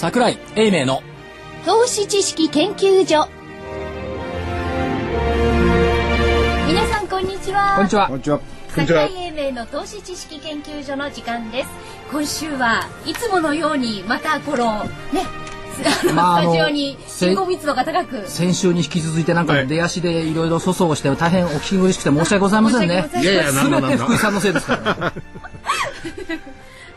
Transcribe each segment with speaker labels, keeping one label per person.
Speaker 1: 桜井英明の。
Speaker 2: 投資知識研究所。皆さんこんにちは。
Speaker 1: こんにちは。
Speaker 3: こんにちは。
Speaker 2: 桜井英明の投資知識研究所の時間です。今週はいつものようにまたこのね
Speaker 1: まああの
Speaker 2: スタジオに
Speaker 1: せ
Speaker 2: 信号密度が高く。
Speaker 1: 先週に引き続いてなんか
Speaker 3: はい。
Speaker 1: 出足でいろいろ粗相をして大変お聞き苦しくて申し訳ございませんね。
Speaker 2: 申し訳ございません。いや
Speaker 1: て福井さんのせいですから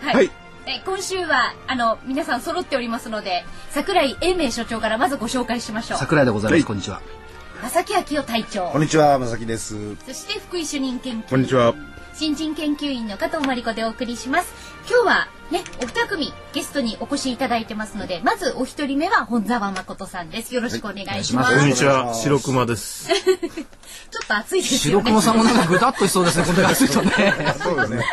Speaker 2: はい、
Speaker 3: はい
Speaker 2: え今週はあの皆さん揃っておりますので桜井英明所長からまずご紹介しましょう。
Speaker 1: 桜井でございま
Speaker 3: はい。
Speaker 1: すこんにちは。
Speaker 2: 正木昭夫隊長。
Speaker 3: こんにちは、まさきです。
Speaker 2: そして福井主任研究員。
Speaker 3: こんにちは。
Speaker 2: 新人研究員の加藤真理子でお送りします。今日はねお二組ゲストにお越しいただいてますのでまずお一人目は本沢誠さんです。よろしくお願いします,、
Speaker 1: はい
Speaker 3: こんに
Speaker 2: ち
Speaker 3: ちは、白熊です。
Speaker 2: ょっと暑いですよね。
Speaker 1: 白熊さんもなんかぐたっとしそうですねこんな暑いとね。
Speaker 3: そうですね。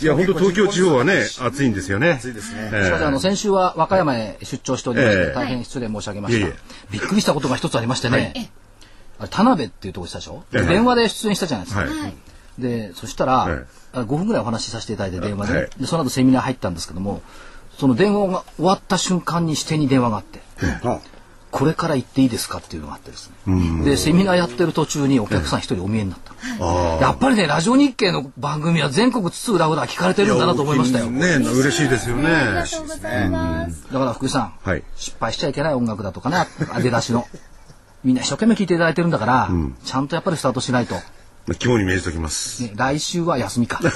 Speaker 4: いや、本当東京地方はね、暑いんですよね。
Speaker 3: 暑いですね。
Speaker 4: え
Speaker 1: すいませんあの先週は和歌山へ出張しておりまして、
Speaker 4: ええ。
Speaker 1: 大変失礼申し上げました、
Speaker 4: いえいえ。
Speaker 1: びっくりしたことが一つありましてね、
Speaker 2: ええ
Speaker 1: あれ田辺っていうところしたでしょ、
Speaker 4: ええ。
Speaker 1: 電話で出演したじゃないですか、
Speaker 4: はい。
Speaker 2: はい
Speaker 1: でそしたら、
Speaker 4: え
Speaker 1: あ5分ぐらいお話しさせていただいて電話で,、
Speaker 4: はい。
Speaker 1: でその後セミナー入ったんですけどもその電話が終わった瞬間に支店に電話があって
Speaker 3: あ「
Speaker 1: これから行っていいですか?」っていうのがあってですね。でセミナーやってる途中にお客さん一人お見えになった、やっぱりねラジオ日経の番組は全国津々浦々聞かれてるんだなと思いましたよ。
Speaker 4: ね、嬉しいですよね。
Speaker 2: ありがとうございます、
Speaker 1: だから福井さん、
Speaker 4: はい。
Speaker 1: 失敗しちゃいけない音楽だとかね出だしの。みんな一生懸命聞いていただいてるんだから、ちゃんとやっぱりスタートしないと、
Speaker 4: 今日に銘じときます。
Speaker 1: ね、来週は休みか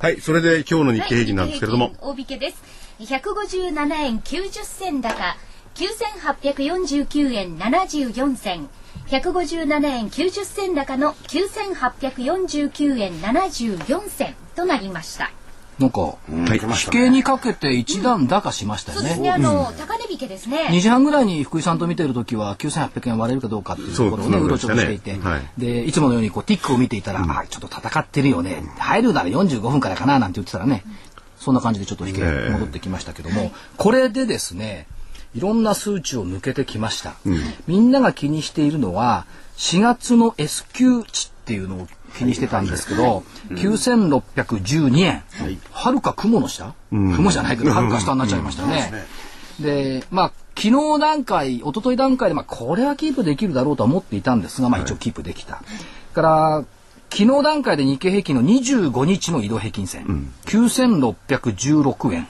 Speaker 4: はい、それで今日の日経平均なんですけれども、
Speaker 2: はい、大引けです。157円90銭高、9849円74銭。157円90銭高の9849円74銭となりました。
Speaker 1: なんか
Speaker 4: はい、
Speaker 1: 地形にかけて一段高しましたよね。
Speaker 2: そうですね、あの、高値引けですね。
Speaker 1: 2時半ぐらいに福井さんと見てる時は9800円割れるかどうかっていうところをね
Speaker 4: そう
Speaker 1: うろちょろしていて、
Speaker 4: そうなんで
Speaker 1: でいつものようにこうティックを見ていたら、あちょっと戦ってるよね。入るなら45分からかななんて言ってたらね。そんな感じでちょっと引け
Speaker 4: ええ。
Speaker 1: 戻ってきましたけども、これでですねいろんな数値を抜けてきました、みんなが気にしているのは4月の S q 値っていうのを気にしてたんですけど、9612円、はるか雲の下、雲じゃないけど はるか下になっちゃいましたね。で、まあ、昨日段階、一昨日段階で、まあ、これはキープできるだろうとは思っていたんですが、まあ、一応キープできた。から、昨日段階で日経平均の25日の移動平均線、9616円、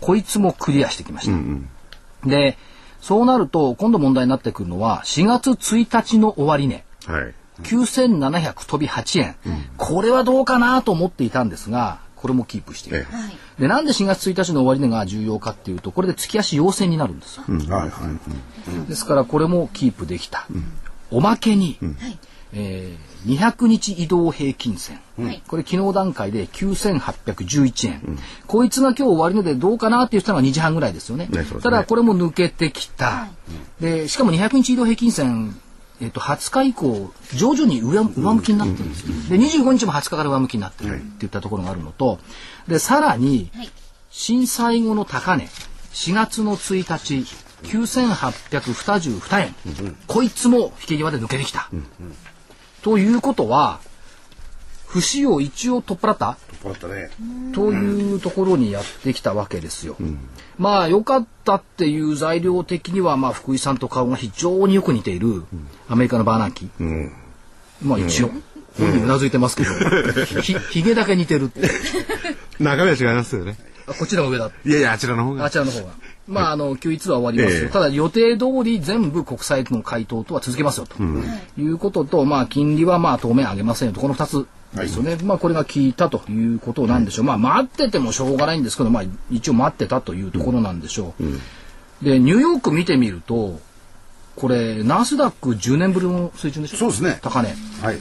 Speaker 1: こいつもクリアしてきました。で、そうなると、今度問題になってくるのは、4月1日の終値。
Speaker 4: はい。
Speaker 1: 9700飛び8円、これはどうかなと思っていたんですがこれもキープしている、
Speaker 4: え
Speaker 2: はい。
Speaker 1: でなんで4月1日の終値が重要かっていうとこれで月足陽線になるんですよ、
Speaker 3: はいはい。
Speaker 1: ですからこれもキープできた、おまけに、
Speaker 2: はい。
Speaker 1: えー200日移動平均線、
Speaker 2: はい。
Speaker 1: これ昨日段階で9811円、こいつが今日終値でどうかなって言ってたのが2時半ぐらいですよね。
Speaker 4: ねね。
Speaker 1: ただこれも抜けてきた、でしかも200日移動平均線えっと20日以降徐々に上上向きになってるんですよ、で25日も20日から上向きになってるってい。ったところがあるのとでさらに
Speaker 2: はい。
Speaker 1: 震災後の高値4月の1日9822円、こいつも引け際で抜けてきた、ということは節を一応取っ払った？
Speaker 3: 取ったね。
Speaker 1: というところにやってきたわけですよ。まあ良かったっていう材料的にはまあ福井さんと顔が非常によく似ているアメリカのバーナンキ、
Speaker 4: うん。
Speaker 1: まあ一応、本人うなずいてますけどひひげだけ似てるって
Speaker 4: 中身は違いますよね。
Speaker 1: あこっちの上だ
Speaker 4: いやいや、あちらの方が。
Speaker 1: あちらの方が。まあ、あの、9-1は終わりますよ。
Speaker 4: ええ
Speaker 1: ただ、予定通り全部国債の回答とは続けますよ、ということと、まあ、金利はまあ、当面上げませんよと、この2つですよね。まあ、これが効いたということなんでしょう。まあ、待っててもしょうがないんですけど、まあ、一応待ってたというところなんでしょう。で、ニューヨーク見てみると、これ、ナースダック10年ぶりの水準でしょ？
Speaker 3: そうですね
Speaker 1: 高値。
Speaker 3: はい。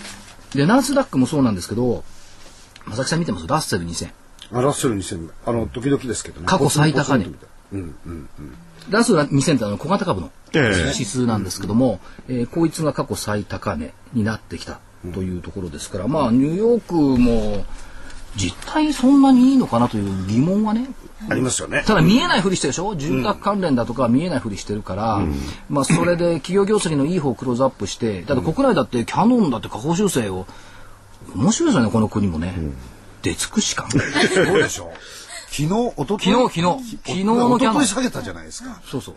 Speaker 1: で、ナースダックもそうなんですけど、正木さん見てます？ラッセル2000。
Speaker 3: あラッセル2000あの、時々ですけどね。
Speaker 1: 過去最高値
Speaker 3: ポツンポツンとみたいうんうん。
Speaker 1: ラス2000ってあの小型株の
Speaker 4: ええ
Speaker 1: 指数なんですけども、えーこいつが過去最高値になってきたというところですから、まあニューヨークも実態そんなにいいのかなという疑問はね
Speaker 3: ありますよね。
Speaker 1: ただ見えないふりしてるでしょ？住宅関連だとかは見えないふりしてるから、まあそれで企業業績のいい方をクローズアップしてだって国内だってキャノンだって下方修正を面白いですよねこの国もね、出尽くし感。
Speaker 3: そうでしょ昨日、一昨日？
Speaker 1: 昨日昨日。昨日のキャノン。
Speaker 3: 下げたじゃないですか。
Speaker 1: そうそう。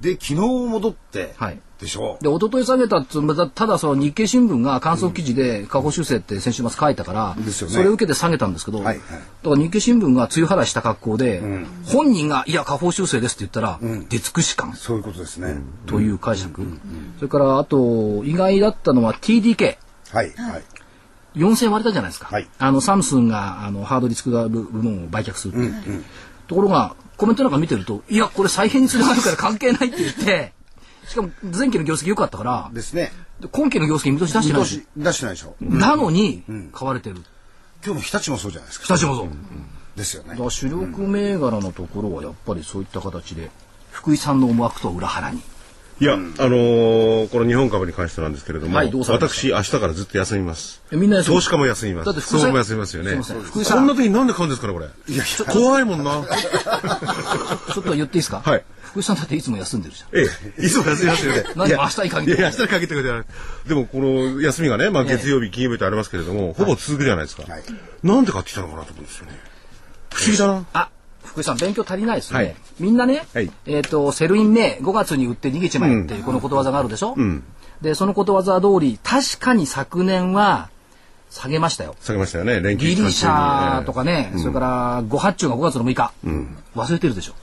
Speaker 3: で、昨日戻って、
Speaker 1: はい。
Speaker 3: でしょ？
Speaker 1: で、一昨日下げたっつうのはただその日経新聞が観測記事で下方修正って先週末書いたから、
Speaker 3: ですよね。
Speaker 1: それを受けて下げたんですけど、
Speaker 3: はいはい。
Speaker 1: だから日経新聞が梅雨払いした格好で、本人がいや下方修正ですって言ったら、出尽くし感。
Speaker 3: そういうことですね。
Speaker 1: という解釈、それからあと意外だったのは TDK。
Speaker 3: はい、はい。
Speaker 1: 4000割れたじゃないですか、
Speaker 3: はい。
Speaker 1: あのサムスンがあのハードディスク部門を売却するって言って、ところがコメントなんか見てるといやこれ再編にするあるから関係ないって言ってしかも前期の業績良かったから
Speaker 3: ですね。
Speaker 1: で今期の業績見通し出してない。し
Speaker 3: 見出してないでしょ。
Speaker 1: なのに買われてる。
Speaker 3: 今日も日立もそうじゃないですか。
Speaker 1: 北島もそう、
Speaker 3: ですよね。
Speaker 1: 主力銘柄のところはやっぱりそういった形で福井さんの思惑とは裏腹に
Speaker 4: いや、あのーこの日本株に関してなんですけれども、
Speaker 1: はいど
Speaker 4: 私、明日からずっと休みます。
Speaker 1: えみんな
Speaker 4: 投資家も休みます。そうも休みますよね。
Speaker 1: すいません
Speaker 4: な時になんで買うんですかね、これ？
Speaker 3: いや
Speaker 4: 怖いもんな。
Speaker 1: ちょっと言っていいですか、
Speaker 4: はい
Speaker 1: 福井さんだっていつも休んでるじゃん
Speaker 4: ええ、いつも休みますよね。
Speaker 1: 何
Speaker 4: いや
Speaker 1: 明日に限って
Speaker 4: いや、明日に限ってくれ。でも、この休みがね、まあ月曜日、金曜日とありますけれども、ほぼ続くじゃないですか。
Speaker 3: はい
Speaker 4: なんで買ってきたのかなと思うんですよね。不思議だな。
Speaker 1: あ福井さん勉強足りないですよね、
Speaker 4: はい。
Speaker 1: みんなね、
Speaker 4: はい。
Speaker 1: えっ、と Sell in May 5月に売って逃げちまえっていうこのことわざがあるでしょ、でそのことわざ通り確かに昨年は下げましたよ。
Speaker 4: 下げましたよね、連休
Speaker 1: ギリシャと
Speaker 4: か。
Speaker 1: かね、それから誤発注が5月の6日、忘れてるでしょ？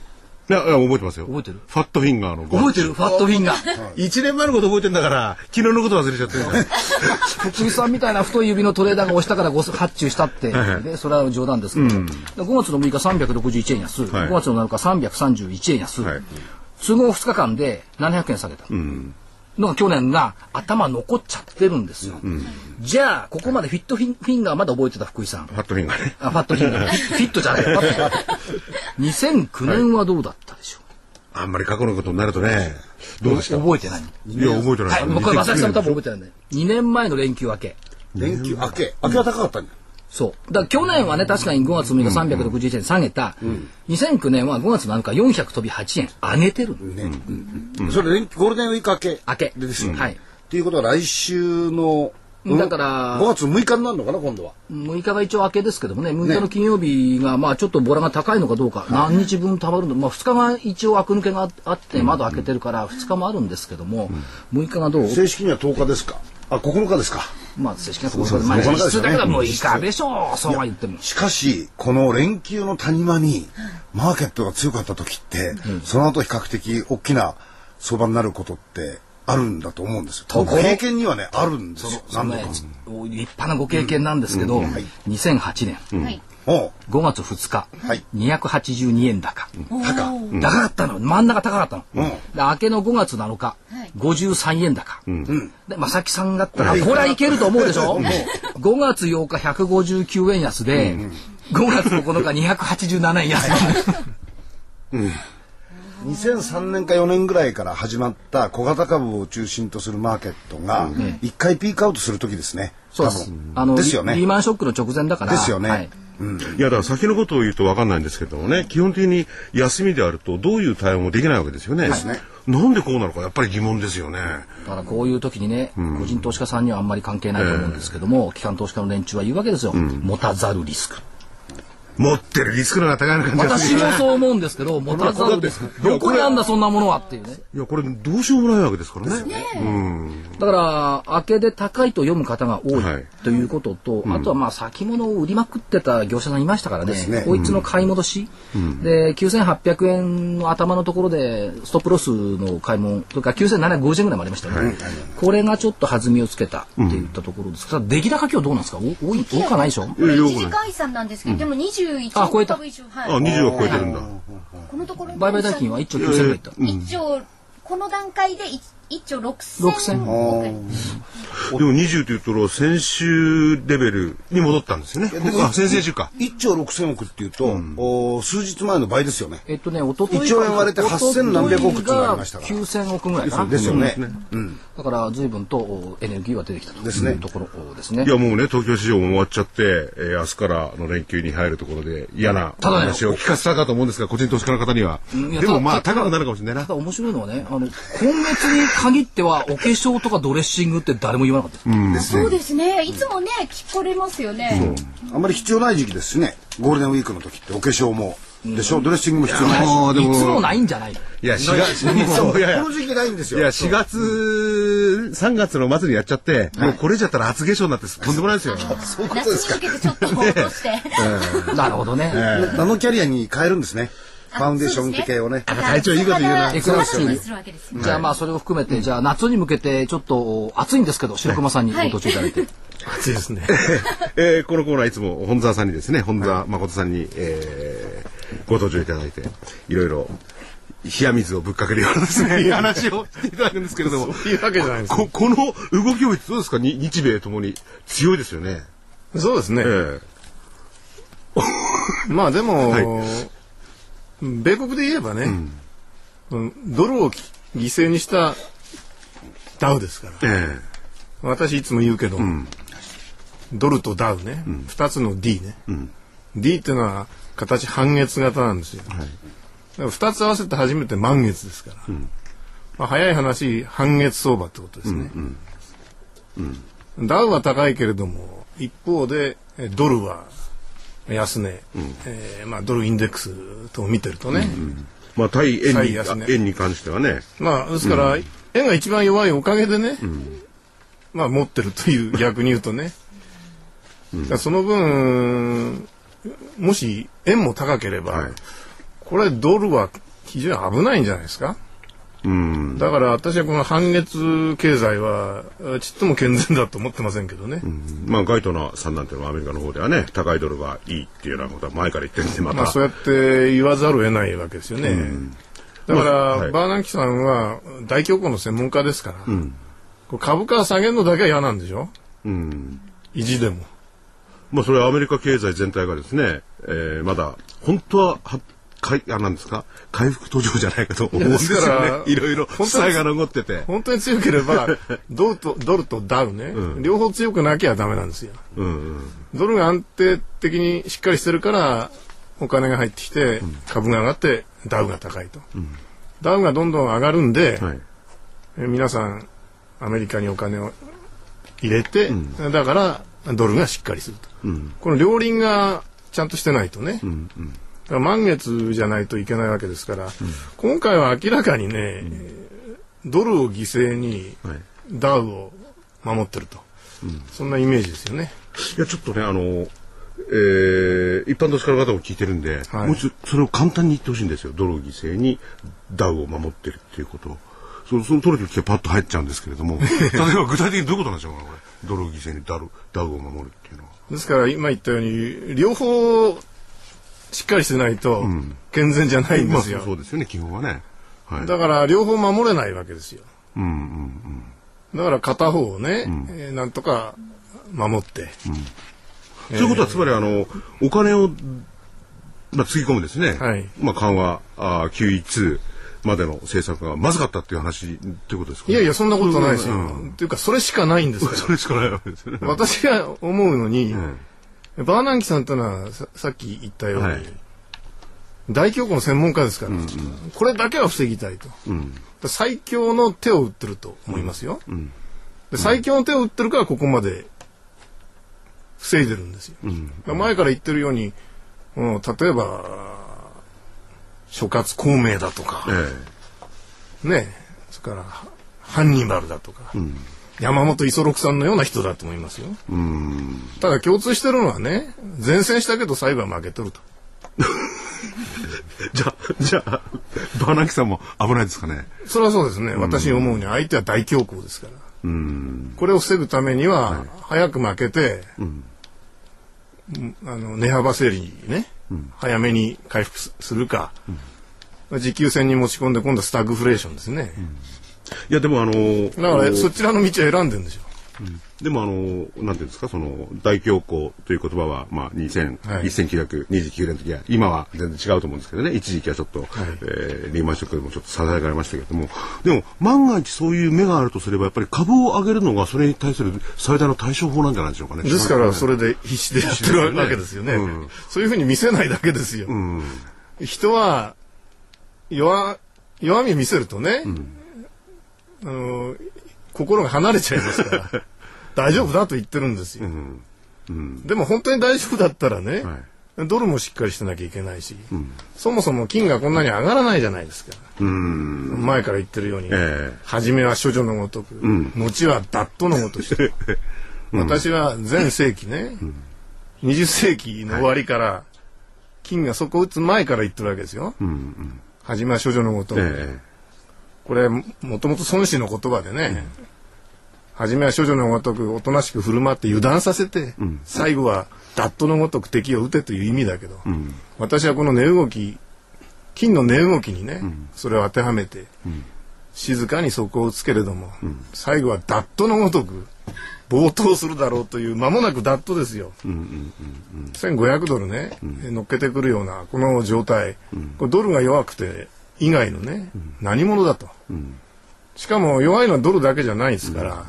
Speaker 4: いや、いや覚えてますよ。
Speaker 1: 覚えてる？
Speaker 4: ファットフィンガーの。
Speaker 1: 覚えてる？ファットフィンガー。
Speaker 4: 一年前のこと覚えてんだから、昨日のこと忘れちゃってる。から。
Speaker 1: さんみたいな太い指のトレーダーが押したから誤発注したって、でそれは冗談ですけど、5月の6日361円安、
Speaker 4: はい。
Speaker 1: 5月の7日331円安、
Speaker 4: はい。
Speaker 1: 都合2日間で700円下げた、のが去年が頭残っちゃってるんですよ、じゃあここまでフィットフィンフィンガーまだ覚えてた福井さん。
Speaker 4: ファットフィンガーね。
Speaker 1: あファットフィンガーフィットじゃない。ファット2009年はどうだったでしょ
Speaker 4: あんまり過去のことになるとね、どうでした？
Speaker 1: 覚えてない。
Speaker 4: いや、覚えてない。
Speaker 1: はい、これ正木さんも多分覚えてないね2年前の連休明け。
Speaker 3: 連休明け？明けは高かったんだ。
Speaker 1: そう。だから去年はね、確かに5月6日361円下げた。2009年は5月7日400飛び8円上げてるの。
Speaker 3: それゴールデンウィーク明け。
Speaker 1: 明け。
Speaker 3: でですよね。
Speaker 1: はい。
Speaker 3: っていうことは来週の、
Speaker 1: だから
Speaker 3: 5月6日になるのかな、今度は。
Speaker 1: 6日が一応明けですけどもね、6日の金曜日が、まあちょっとボラが高いのかどうか、何日分たまるの、まあ2日が一応悪抜けがあって、窓開けてるから2日もあるんですけども、6日がどう？
Speaker 3: 正式には10日ですか？あ、9日ですか。
Speaker 1: まあ正式なところで、まあ
Speaker 3: そう
Speaker 1: 実質だから
Speaker 3: そう
Speaker 1: 6日でしょう、そうは言っても。
Speaker 3: しかし、この連休の谷間に、マーケットが強かった時って、その後比較的大きな相場になることってあるんだと思うんですよ。
Speaker 1: ところ
Speaker 3: 経験にはね、あるんですよ。
Speaker 1: 立派なご経験なんですけど、2008年5月2日、
Speaker 3: はい。
Speaker 1: 282円高。
Speaker 2: お
Speaker 3: 高
Speaker 2: ー。
Speaker 1: 高かったの。真ん中高かったの、
Speaker 3: うん。
Speaker 1: で明けの5月7日、
Speaker 2: はい。
Speaker 1: 53円高、
Speaker 3: ん。
Speaker 1: で正木さんだったら、これはいけると思うでしょ、5月8日159円安で、5月9日287円安、
Speaker 3: 2003年か4年ぐらいから始まった小型株を中心とするマーケットが、一回ピークアウトする時ですね。
Speaker 1: そうです。
Speaker 3: 多分。
Speaker 1: あの
Speaker 3: ですよね。
Speaker 1: リリーマンショックの直前だから。
Speaker 3: ですよね。
Speaker 1: はい
Speaker 4: いや、だから先のことを言うと分かんないんですけどもね、基本的に休みであると、どういう対応もできないわけですよね。
Speaker 3: ね。
Speaker 4: なんでこうなのか、やっぱり疑問ですよね。
Speaker 1: だからこういう時にね、個人投資家さんにはあんまり関係ないと思うんですけども、機関投資家の連中は言うわけですよ、持たざるリスク
Speaker 4: 持ってるリスクの方が高いの感じがす
Speaker 1: 私
Speaker 4: る
Speaker 1: もそう思うんですけど 持たざるリスクどこにあんだそんなものはっていうね。
Speaker 4: いや、これどうしようもないわけですからね。
Speaker 1: だから明けで高いと読む方が多い
Speaker 4: はい。
Speaker 1: ということと、あとはまあ先物を売りまくってた業者さんいましたからね。
Speaker 3: ですね。
Speaker 1: こいつの買い戻し、で9800円の頭のところでストップロスの買い物とか9750円ぐらいもありましたよね、これがちょっと弾みをつけたっていったところです。から、出来高今日どうなんですか？お多い多かないでしょ？
Speaker 2: これ1時解散なんですけど、でも21
Speaker 1: あ超えた
Speaker 2: 株以上、
Speaker 4: あ、
Speaker 2: はい。
Speaker 4: 20は超えてるんだ。
Speaker 2: このところ
Speaker 1: 売買代金は1兆9000円いった、
Speaker 2: 1兆、この段階で 1, 1兆6000
Speaker 1: 6000
Speaker 2: 億円。
Speaker 4: でも20というと、先週レベルに戻ったんですよね。あ、先々週か。
Speaker 3: 1兆6000億っていうと、お数日前の倍ですよね。
Speaker 1: えっとね、おととい
Speaker 3: 一兆円割れて8000何百億ってましたから
Speaker 1: 9000億ぐらい。
Speaker 3: ですよね。
Speaker 1: だから随分とおエネルギーは出てきたと
Speaker 3: ですね
Speaker 1: いうところですね。
Speaker 4: いやもうね、東京市場も終わっちゃって、えー明日からの連休に入るところで嫌な話を聞かせたかと思うんですが、個人投資家の方には。でもまあ
Speaker 1: た
Speaker 4: 高くなるかもしれないな
Speaker 1: た。だ面白いのはね、あの、今月に限ってはお化粧とかドレッシングって誰も言わなかったです。
Speaker 2: そうですね。いつもね、聞かれますよね。
Speaker 3: あんまり必要ない時期ですしね。ゴールデンウィークの時ってお化粧もでしょ？ドレッシングも必要ないし。
Speaker 4: ああ、でも。
Speaker 1: いつもないんじゃない
Speaker 4: いや、4月、もういやいや
Speaker 3: この時期ないんですよ。
Speaker 4: いや、4月、3月の末にやっちゃって、もうこれじゃったら初化粧になってとんでもないですよ。
Speaker 3: そういうことですか
Speaker 2: 夏に向。けてちょっと落として。
Speaker 1: なるほどね。
Speaker 3: ナノキャリアに変えるんですね。ファウンデーション系をね。
Speaker 4: 体調いいこと言うな
Speaker 2: エクストラするわけですよ。
Speaker 1: じゃあまあそれを含めて、じゃあ夏に向けてちょっと暑いんですけど、白熊さんにご登場いただいて。
Speaker 5: 暑いですね。
Speaker 4: えーこのコーナーいつも本沢さんにですね、本沢誠さんに、えーご登場いただいて、いろいろ、冷や水をぶっかけるようなですね、話をしていただくんですけれども、
Speaker 5: いうわけじゃないです
Speaker 4: ここの動きをどうですか？に日米ともに強いですよね。
Speaker 5: そうですね。
Speaker 4: え
Speaker 5: まあでも、
Speaker 4: はい。
Speaker 5: 米国で言えばね、うん。ドルをき犠牲にしたダウですから。
Speaker 4: ええ。
Speaker 5: 私いつも言うけど、ドルとダウね、二、つの D ね、D っていうのは形半月型なんですよ。だから二つ合わせて初めて満月ですから。まあ、早い話、半月相場ってことですね。ダウは高いけれども、一方でえドルは安値、えーまあ、ドルインデックスと見てるとね、
Speaker 4: まあ対円に円に関してはね、
Speaker 5: まあ、ですから、円が一番弱いおかげでね、まあ、持ってるという、逆に言うとね。その分、もし円も高ければ、
Speaker 4: はい
Speaker 5: これドルは非常に危ないんじゃないですか？
Speaker 4: うん、
Speaker 5: だから私はこの半月経済は、ちっとも健全だと思ってませんけどね。
Speaker 4: まあガイトナーさんなんていうのはアメリカの方ではね、高いドルがいいっていうようなことは前から言ってるんで、また。
Speaker 5: まあ、そうやって言わざるを得ないわけですよね。だから、
Speaker 4: まあはい
Speaker 5: バーナンキさんは大恐慌の専門家ですから、こう株価下げるのだけは嫌なんでしょ？
Speaker 4: うん
Speaker 5: 意地でも。
Speaker 4: まあそれはアメリカ経済全体がですね、えーまだ本当ははかいあなんですか？回復途上じゃないかと思うんですよ。ねいろいろ負債が残ってて。
Speaker 5: 本当に強ければ、ドルと、ドルとダウね、両方強くなきゃダメなんですよ。
Speaker 4: うんうん
Speaker 5: ドルが安定的にしっかりしてるから、お金が入ってきて、株が上がって、ダウが高いと。ダウがどんどん上がるんで、
Speaker 4: はい。
Speaker 5: え皆さん、アメリカにお金を入れて、だから、ドルがしっかりすると。この両輪がちゃんとしてないとね、だから満月じゃないといけないわけですから、今回は明らかにね、ドルを犠牲に
Speaker 4: はい
Speaker 5: ダウを守ってると、そんなイメージですよね。
Speaker 4: いや、ちょっとね、あの、えー一般投資家の方も聞いてるんで、
Speaker 5: はい
Speaker 4: もうちょっとそれを簡単に言ってほしいんですよ。ドルを犠牲にダウを守ってるっていうことを。そその取れてきてパッと入っちゃうんですけれども、例えば具体的にどういうことなんでしょうかね、これ。ドルを犠牲にダルダウを守るっていうのは。
Speaker 5: ですから今言ったように、両方しっかりしてないと健全じゃないんですよ。
Speaker 4: まあ、そうですよね、基本はね。はい。
Speaker 5: だから両方守れないわけですよ。
Speaker 4: うんうん
Speaker 5: だから片方をね、えーなんとか守って、
Speaker 4: ということは、つまり、あの、お金を、まあ、つぎ込むですね。
Speaker 5: はい
Speaker 4: まあ、緩和、あー QE2 までの政策がまずかったっていう話っていうことですか、ね、
Speaker 5: いやいや、そんなことないですよ。
Speaker 4: うん
Speaker 5: っていうか、それしかないんですから
Speaker 4: それしかないわけですよね。
Speaker 5: 私が思うのに、
Speaker 4: ん
Speaker 5: バーナンキさんというのはささっき言ったように、
Speaker 4: はい
Speaker 5: 大恐慌の専門家ですから、これだけは防ぎたいと。最強の手を打ってると思いますよ。で最強の手を打ってるからここまで防いでるんですよ。前から言ってるように、うん、例えば諸葛孔明だとか、
Speaker 4: え
Speaker 5: ねそれからハンニバルだとか、山本五十六さんのような人だと思いますよ。ただ共通してるのはね、前線したけど最後は負けとると。
Speaker 4: じゃあ、じゃあ、バーナンキさんも危ないですかね。
Speaker 5: それはそうですね。私に思うに相手は大恐慌ですから。
Speaker 4: うん。
Speaker 5: これを防ぐためには、早く負けて、うんあの値幅整理にね、早めに回復すするか、持久戦に持ち込んで今度はスタグフレーションですね。
Speaker 4: いや、でもあの、
Speaker 5: だからそちらの道を選んでるんですよ。
Speaker 4: でもあの、なんていうんですか、その、大恐慌という言葉は、まあ、2000、
Speaker 5: はい
Speaker 4: 1929年の時は、今は全然違うと思うんですけどね、一時期はちょっと、えーリーマンショックでもちょっと支えられましたけれども、でも、万が一そういう目があるとすれば、やっぱり株を上げるのがそれに対する最大の対処法なんじゃないでしょうかね。
Speaker 5: ですからそ
Speaker 4: れ。
Speaker 5: れで必死でやってるわけですよね。
Speaker 4: うん
Speaker 5: そういうふうに見せないだけですよ。
Speaker 4: うん。
Speaker 5: 人は弱弱み見せるとね、あの心が離れちゃいますから。大丈夫だと言ってるんですよ、
Speaker 4: うん。
Speaker 5: でも本当に大丈夫だったらね、
Speaker 4: はい。
Speaker 5: ドルもしっかりしてなきゃいけないし、そもそも金がこんなに上がらないじゃないですか。前から言ってるように、
Speaker 4: ええ。
Speaker 5: 初めは処女のごとく、後はダットのごとし、私は前世紀ね、20世紀の終わりから、金がそこを打つ前から言ってるわけですよ。初めは処女のごとく、
Speaker 4: え
Speaker 5: これもともと孫子の言葉でね、初めは処女のごとくおとなしく振る舞って油断させて、最後はダットのごとく敵を撃てという意味だけど、私はこの値動き金の値動きにね、それを当てはめて、静かに底を打つけれども、最後はダットのごとく暴投するだろうという間もなくダットですよ、1500ドルね、乗っけてくるようなこの状態、これドルが弱くて以外のね、何者だと、しかも弱いのはドルだけじゃないですから、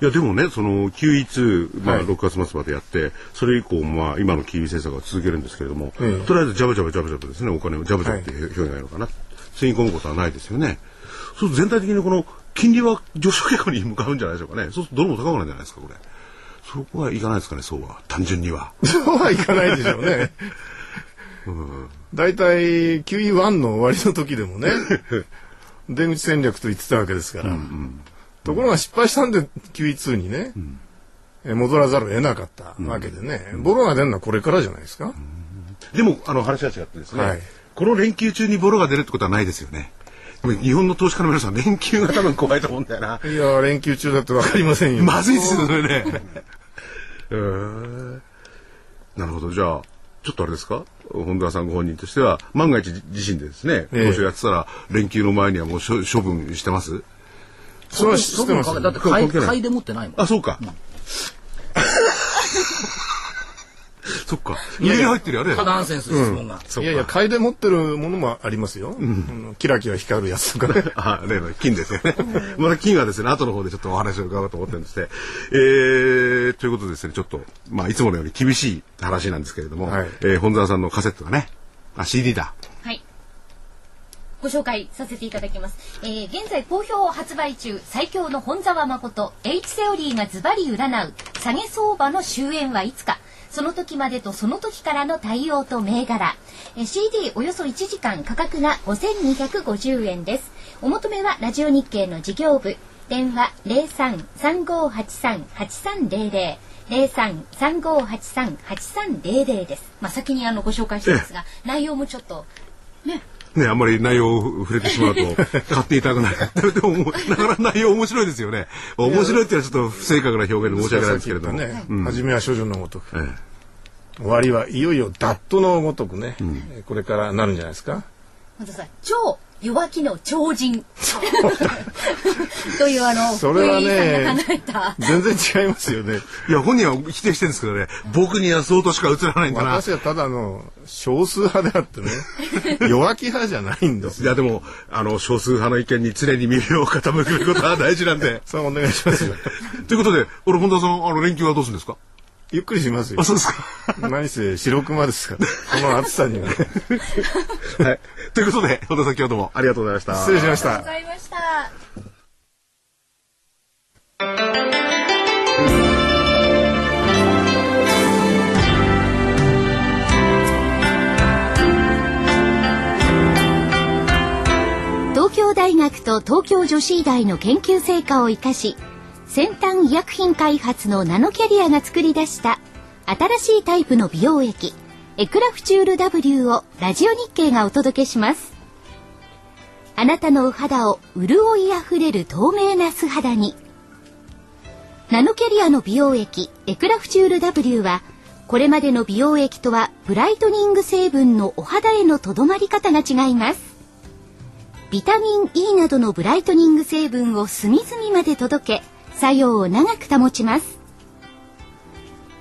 Speaker 4: いやでもね、その QE2、まあ、
Speaker 5: はい
Speaker 4: 6月末までやって、それ以降、まあ、今の金融政策は続けるんですけれども、
Speaker 5: ええ
Speaker 4: とりあえずジャブジャブジャブジャブですね、お金をジャブジャブって表現がいいのかな。つぎ込むことはないですよね。そうすると全体的にこの金利は上昇傾向に向かうんじゃないでしょうかね。そうするとドルも高くなるんじゃないですか、これ。そこはいかないですかね、そうは。単純には。
Speaker 5: そうはいかないでしょうね。大体 QE1 の終わりの時でもね 出口戦略と言ってたわけですから、ところが失敗したんで QE2 にね、え戻らざるを得なかったわけでね、ボロが出るのはこれからじゃないですか、
Speaker 4: でも、あの、話は違ってですね、
Speaker 5: はい。
Speaker 4: この連休中にボロが出るってことはないですよね。日本の投資家の皆さん、連休が多分怖いと思うんだよな。
Speaker 5: いや連休中だって分かりませんよ。
Speaker 4: まずいですよ、それね。えー。なるほど。じゃあ、ちょっとあれですか？本田さんご本人としては、万が一自身でですね、
Speaker 5: ええ。
Speaker 4: やってたら、連休の前にはもう処処分してます？
Speaker 5: それは知ってます。
Speaker 1: だって買い買いで持ってないもん。
Speaker 4: あ、そうか。そっか。家に入ってるよね。
Speaker 1: ナンセンス質問が。
Speaker 5: いやいや買いで持ってるものもありますよ、うんキラキラ光るやつとかね
Speaker 4: あ、例の金ですよね。また金はですね、後の方でちょっとお話を伺おうと思ってるんですね。えー、ということでですね、ちょっと、まあ、いつものように厳しい話なんですけれども、
Speaker 5: はい
Speaker 4: えー本沢さんのカセットがね、あ、CD だ。
Speaker 2: はい。ご紹介させていただきます。えー現在好評発売中、最強の本沢誠、H セオリーがズバリ占う、下げ相場の終焉はいつか。その時までとその時からの対応と銘柄。えー CD およそ1時間価格が5250円です。お求めはラジオ日経の事業部。電話03-3583-8300。03-3583-8300です。まあ、先にあのご紹介してますが、内容もちょっと、ね、
Speaker 4: ね、あんまり内容を触れてしまうと、買っていただかない。でも、なかなか内容面白いですよね。面白いっていうのはちょっと不正確な表現で申し訳ないんですけれども。
Speaker 5: ね、初めは処女のごとく、
Speaker 4: え
Speaker 5: 終わりはいよいよダットのごとくね、えーこれからなるんじゃないですか
Speaker 2: 本当さ超弱気の超人。というあの
Speaker 5: それはね全然違いますよね。
Speaker 4: えいや、本人は否定してるんですけどね、僕には相当しか映らないんだな。
Speaker 5: 私はただの少数派であってね。弱気派じゃないんですよ。
Speaker 4: いや、でも、あの、少数派の意見に常に耳を傾けることは大事なんで。
Speaker 5: それお願いします。よ
Speaker 4: ということで、俺、本田さん、あの、連休はどうするんですか？
Speaker 5: ゆっくりしますよ
Speaker 4: あ、そうですか。
Speaker 5: 何せ白熊ですからこの暑さにはね
Speaker 4: はい。ということで、本田さん、今日どうもありがとうございました。
Speaker 5: 失礼しました
Speaker 2: ございました東京大学と東京女子医大の研究成果を生かし先端医薬品開発のナノキャリアが作り出した新しいタイプの美容液エクラフチュール W をラジオ日経がお届けします。あなたのお肌を潤いあふれる透明な素肌に。ナノキャリアの美容液エクラフチュール W はこれまでの美容液とはブライトニング成分のお肌へのとどまり方が違います。ビタミン E などのブライトニング成分を隅々まで届け作用を長く保ちます。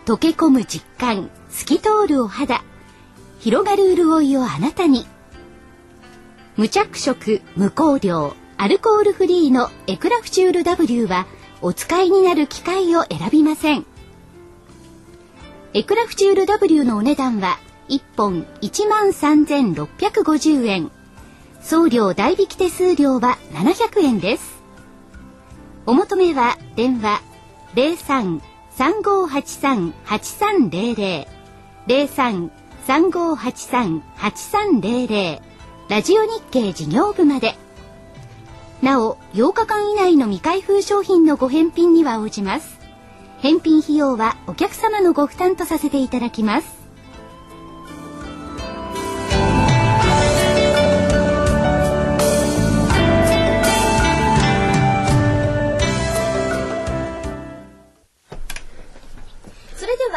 Speaker 2: 溶け込む実感透き通るお肌広がる潤いをあなたに。無着色無香料アルコールフリーのエクラフチュール W はお使いになる機械を選びません。エクラフチュール W のお値段は1本1万3650円。送料代引き手数料は700円です。お求めは電話03-3583-8300 03
Speaker 6: 3583-8300ラジオ日経事業部まで。なお、8日間以内の未開封商品のご返品には応じます。返品費用はお客様のご負担とさせていただきます。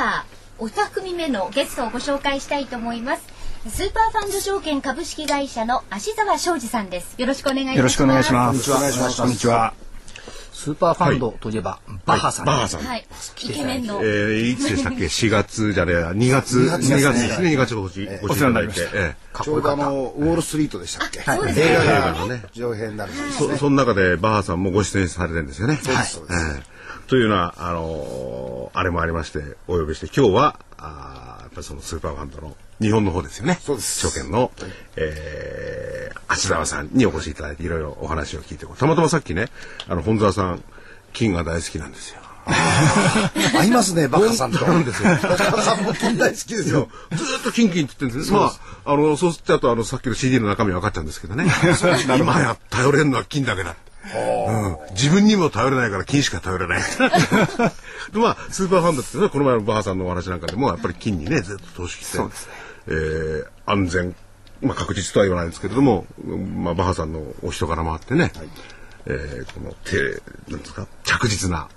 Speaker 2: はお二組目のゲストをご紹介したいと思います。スーパーファンド証券株式会社の芦沢昌司さんです。よろしくお願いいたします。
Speaker 7: よろしくお願いします。こんにちは。
Speaker 1: スーパーファンドといえば、バッハさん。
Speaker 4: バッハさん。
Speaker 2: はい。イケメンの。
Speaker 4: えー、いつでしたっけ ?4 月じゃねえや、2月、2月。ですね、2月ごしご
Speaker 7: お
Speaker 4: 視聴いただいて。
Speaker 7: 世話になりまし。
Speaker 4: え
Speaker 3: ちょうどあのウォールストリートでしたっけ、
Speaker 2: そうですね。
Speaker 3: 映画
Speaker 4: のね。
Speaker 3: 上映になるんです
Speaker 4: えそその中でバッハさんもご出演されてるんですよね。
Speaker 3: そうですそうです。
Speaker 4: ええというような、あのーあれもありまして、お呼びして、今日は、あーやっぱりそのスーパーファンドの日本の方ですよね。
Speaker 3: そうです。
Speaker 4: 証券の、えー、芦沢さんにお越しいただいて、いろいろお話を聞いて、たまたまさっきね、あの、本沢さん、金が大好きなんですよ。
Speaker 3: 合いますねバカさんと。
Speaker 4: なんですよ。
Speaker 3: バカさんも金大好きですよ。
Speaker 4: ずーっとキンキンって言ってるんですまあ、あの、そうすると、あの、さっきの CD の中身分かっちゃうんですけどね。今や頼れるのは金だけだ。うん、自分にも頼れないから金しか頼れない。で まあ、スーパーファンドってね、この前のバーさんのお話なんかでも、やっぱり金にね、ずっと投資して、
Speaker 7: ね。
Speaker 4: えー安全、まあ確実とは言わないんですけれども、まあ、バッハさんのお人柄もあってね、えーこの手、なんですか、着実な、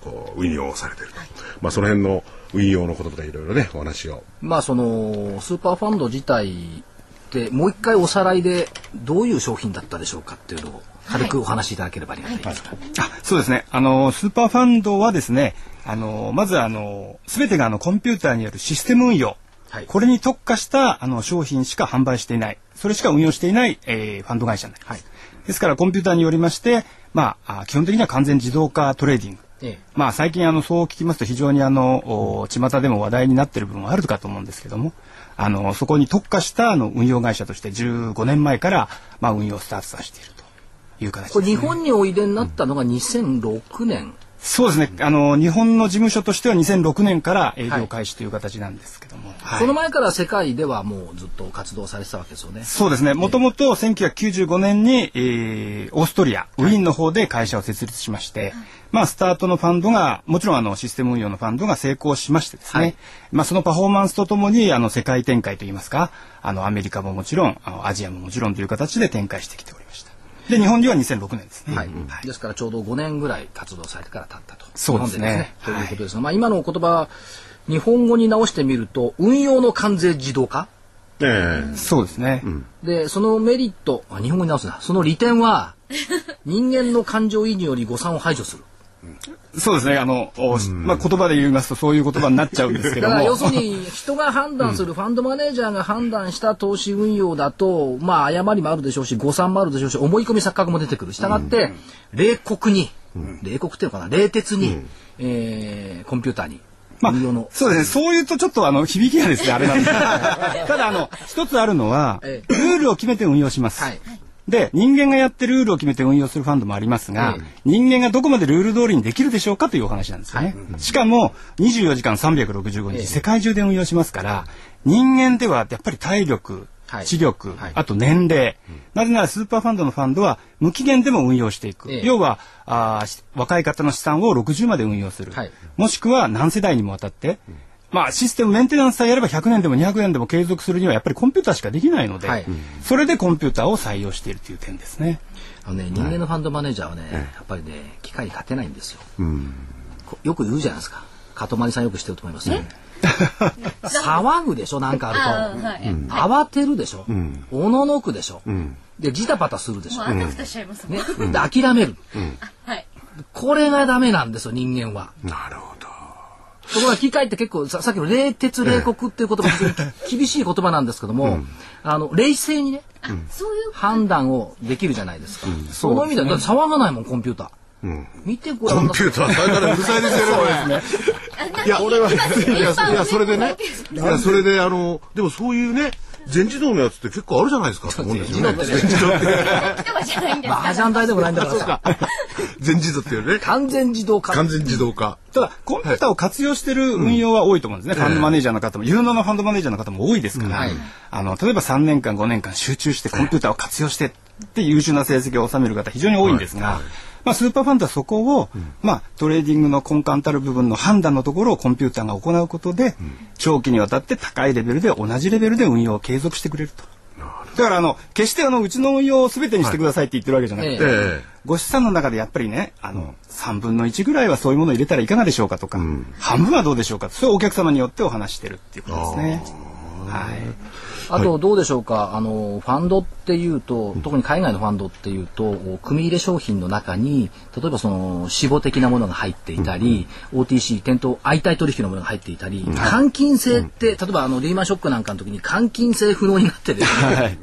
Speaker 4: こう、運用をされてると。まあ、その辺の運用のこととかいろいろね、お話を。
Speaker 1: まあそのスーパーファンド自体ってもう一回おさらいでどういう商品だったでしょうかっていうのを軽くお話しいただければありがたいです。
Speaker 7: あそうですね。あの、スーパーファンドはですね、あの、まずあの、すべてがあの、コンピューターによるシステム運用。
Speaker 1: はい
Speaker 7: これに特化したあの商品しか販売していない、それしか運用していない、えーファンド会社になります。ですからコンピューターによりまして、まあ、あ基本的には完全自動化トレーディング。
Speaker 1: ええ
Speaker 7: まあ最近あのそう聞きますと非常にあのお巷でも話題になっている部分はあるかと思うんですけどもあのそこに特化したあの運用会社として15年前からまあ運用をスタートさせているという形ね。
Speaker 1: これ日本においでになったのが2006年。
Speaker 7: そうですね。あの日本の事務所としては2006年から営業開始という形なんですけども、はい
Speaker 1: この前から世界ではもうずっと活動されてたわけですよね。
Speaker 7: そうですね。もともと1995年に、えーオーストリア、ウィーンの方で会社を設立しまして、まあ、スタートのファンドが、もちろんあの、システム運用のファンドが成功しましてですね、
Speaker 1: はい
Speaker 7: まあ、そのパフォーマンスとともに、あの、世界展開といいますか、あの、アメリカももちろん、あのアジアももちろんという形で展開してきておりました。で、日本には2006年ですね。
Speaker 1: はい、ですからちょうど5年ぐらい活動されてから経ったと。
Speaker 7: そうですね。
Speaker 1: 日本ということですが、まあ今のお言葉、日本語に直してみると、運用の完全自動化？
Speaker 4: ええ。
Speaker 7: そうですね。
Speaker 1: で、そのメリット、あ日本語に直すな、その利点は、人間の感情移入より誤算を排除する。
Speaker 7: そうですね。あの、おまあ、言葉で言いますとそういう言葉になっちゃうんですけども。
Speaker 1: だから要するに人が判断する、ファンドマネージャーが判断した投資運用だと、まあ誤りもあるでしょうし、誤算もあるでしょうし、思い込み錯覚も出てくる。したがって、冷酷に、冷酷っていうのかな、冷徹に、えーコンピューターに、
Speaker 7: まあ
Speaker 1: 運用の、
Speaker 7: そうですね。そういうとちょっとあの響きがですね、あれなんですけど ただあの、一つあるのは、
Speaker 1: え
Speaker 7: ルールを決めて運用します。
Speaker 1: はい。
Speaker 7: で、人間がやってルールを決めて運用するファンドもありますが、
Speaker 1: え
Speaker 7: 人間がどこまでルール通りにできるでしょうかというお話なんですよね。しかも、24時間365日、
Speaker 1: ええ。
Speaker 7: 世界中で運用しますから、人間ではやっぱり体力、
Speaker 1: はい。
Speaker 7: 知力、
Speaker 1: はい。
Speaker 7: あと年齢、なぜならスーパーファンドのファンドは無期限でも運用していく。
Speaker 1: ええ。
Speaker 7: 要はあ若い方の資産を60まで運用する。
Speaker 1: はい。
Speaker 7: もしくは何世代にもわたって、まあシステムメンテナンスさえやれば100年でも200年でも継続するにはやっぱりコンピューターしかできないので、
Speaker 1: はい
Speaker 7: それでコンピューターを採用しているという点ですね。
Speaker 1: あのね、人間のファンドマネージャーはね、やっぱりね、機械に勝てないんですよ。こよく言うじゃないですか。かとまりさんよく知ってると思いますね。騒ぐでしょ、なんかあると。
Speaker 2: はい
Speaker 1: 慌てるでしょ。おののくでしょ。で、ジタパタするでしょ。
Speaker 2: もう
Speaker 1: で諦める。
Speaker 2: はい。
Speaker 1: これがダメなんですよ、人間は。
Speaker 4: なるほど。
Speaker 1: ところが機械って結構ささっきの冷徹冷酷っていう言葉非常に 厳しい言葉なんですけども、あの冷静にね
Speaker 2: そういう
Speaker 1: 判断をできるじゃないですか。その意味では騒がないもんコンピューター。見てごらんなさい
Speaker 4: コンピューター大からうるさいですよね。いや、俺は、いや、いや、それでね、いや、それで、あの、でもそういうね、全自動のやつって結構あるじゃないですかと思うんですよね。全自動って。
Speaker 1: 麻雀台でもないんだからさ。
Speaker 4: 全自動っていうね。
Speaker 1: 完全自動化。
Speaker 4: 完全自動化。
Speaker 7: ただ、コンピューターを活用してる運用は多いと思うんですね。ファンドマネージャーの方も、有能なファンドマネージャーの方も多いですから、あの、例えば3年間、5年間集中してコンピューターを活用してって優秀な成績を収める方非常に多いんですが、まあ、スーパーファンドはそこを、まあ、トレーディングの根幹たる部分の判断のところをコンピューターが行うことで、長期にわたって高いレベルで同じレベルで運用を継続してくれると。だからあの決してあのうちの運用を全てにしてくださいって言ってるわけじゃなくて、
Speaker 1: え
Speaker 4: え。
Speaker 7: ご資産の中でやっぱりねあの、3分の1ぐらいはそういうものを入れたらいかがでしょうかとか、半分はどうでしょうかそれをお客様によってお話してるっていうことですね。はい
Speaker 1: あとどうでしょうか、あのファンドっていうと、特に海外のファンドっていうと、組入れ商品の中に、例えばその死亡的なものが入っていたり、OTC 店頭相対取引のものが入っていたり、換金性って、例えばあのリーマンショックなんかの時に換金性不能になってですね、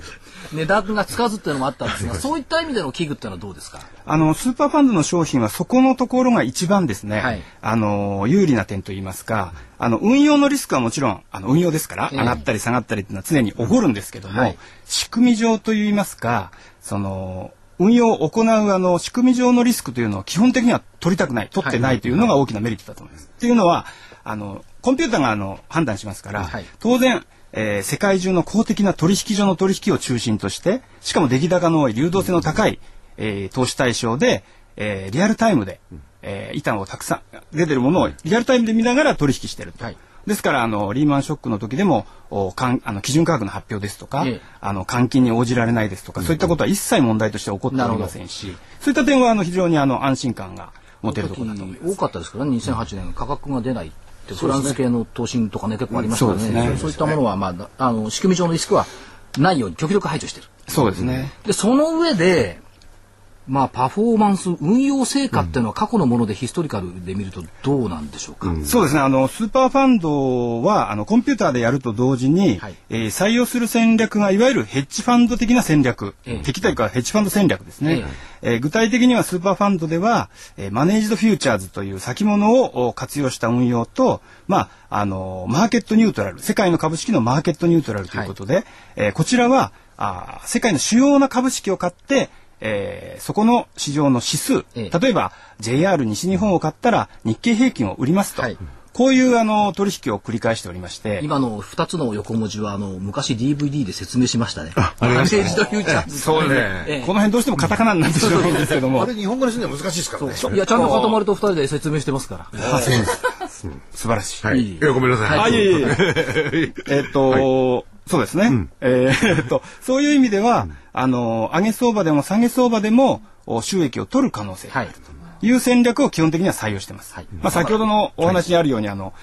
Speaker 1: 値段がつかずっていうのもあったんですが、そういった意味での器具っていうのはどうですか？
Speaker 7: あのスーパーファンドの商品はそこのところが一番ですね、
Speaker 1: はい。
Speaker 7: あの有利な点といいますかあの運用のリスクはもちろんあの運用ですから、
Speaker 1: ええ。
Speaker 7: 上がったり下がったりっていうのは常に起こるんですけども、
Speaker 1: はい。
Speaker 7: 仕組み上といいますかその運用を行うあの仕組み上のリスクというのは基本的には取りたくない取ってない。というのが大きなメリットだと思います。っていうのはあのコンピューターがあの判断しますから、
Speaker 1: はい。
Speaker 7: 当然えー世界中の公的な取引所の取引を中心としてしかも出来高の多い流動性の高い、えー投資対象で、えーリアルタイムで、えー、板をたくさん出てるものをリアルタイムで見ながら取引してると。
Speaker 1: はい。
Speaker 7: ですからあのリーマンショックの時でもおかんあの基準価格の発表ですとか、
Speaker 1: ええ。
Speaker 7: あの換金に応じられないですとか、そういったことは一切問題として起こっておりませんしそういった点はあの非常にあの安心感が持てるところだと思います。
Speaker 1: 多かったですからね、2008年価格が出ないフランス系の投信とかね結構ありましたからね,、
Speaker 7: そうですね。
Speaker 1: そういったものは、まあ、あの仕組み上のリスクはないように極力排除してる。
Speaker 7: そうですね。
Speaker 1: でその上でまあパフォーマンス運用成果っていうのは過去のもので historical で見るとどうなんでしょうか、
Speaker 7: そうですね。あの、スーパーファンドは、あの、コンピューターでやると同時に、
Speaker 1: はい。
Speaker 7: えー採用する戦略が、いわゆるヘッジファンド的な戦略、
Speaker 1: ええ。
Speaker 7: 敵というかヘッジファンド戦略ですね。えー具体的にはスーパーファンドでは、えー managed futures という先物をお活用した運用と、まあ、あの、マーケットニュートラル、世界の株式のマーケットニュートラルということで、えーこちらは、あー世界の主要な株式を買って、えーそこの市場の指数、
Speaker 1: ええ
Speaker 7: 例えば JR 西日本を買ったら日経平均を売りますと、
Speaker 1: はい
Speaker 7: こういうあの取引を繰り返しておりまして、
Speaker 1: 今の2つの横文字はあの昔 DVD で説明しましたね。ありました。メッセージとフューチャーズ。
Speaker 7: そうね、
Speaker 1: ええ
Speaker 7: この辺どうしてもカタカナになってしまうんですけども
Speaker 3: あれ日本語にするのは難しいですからね。
Speaker 1: いやちゃんと塊と2人で説明してますから。
Speaker 7: 素晴らしい。
Speaker 4: はい。いや、ごめんなさい。
Speaker 7: あ、いえいえいえ。えっと、そうですね。えーっと、そういう意味では、あの、上げ相場でも下げ相場でも、お収益を取る可能性があるという戦略を基本的には採用してます。
Speaker 1: はい。
Speaker 7: まあ、先ほどのお話にあるように、あの、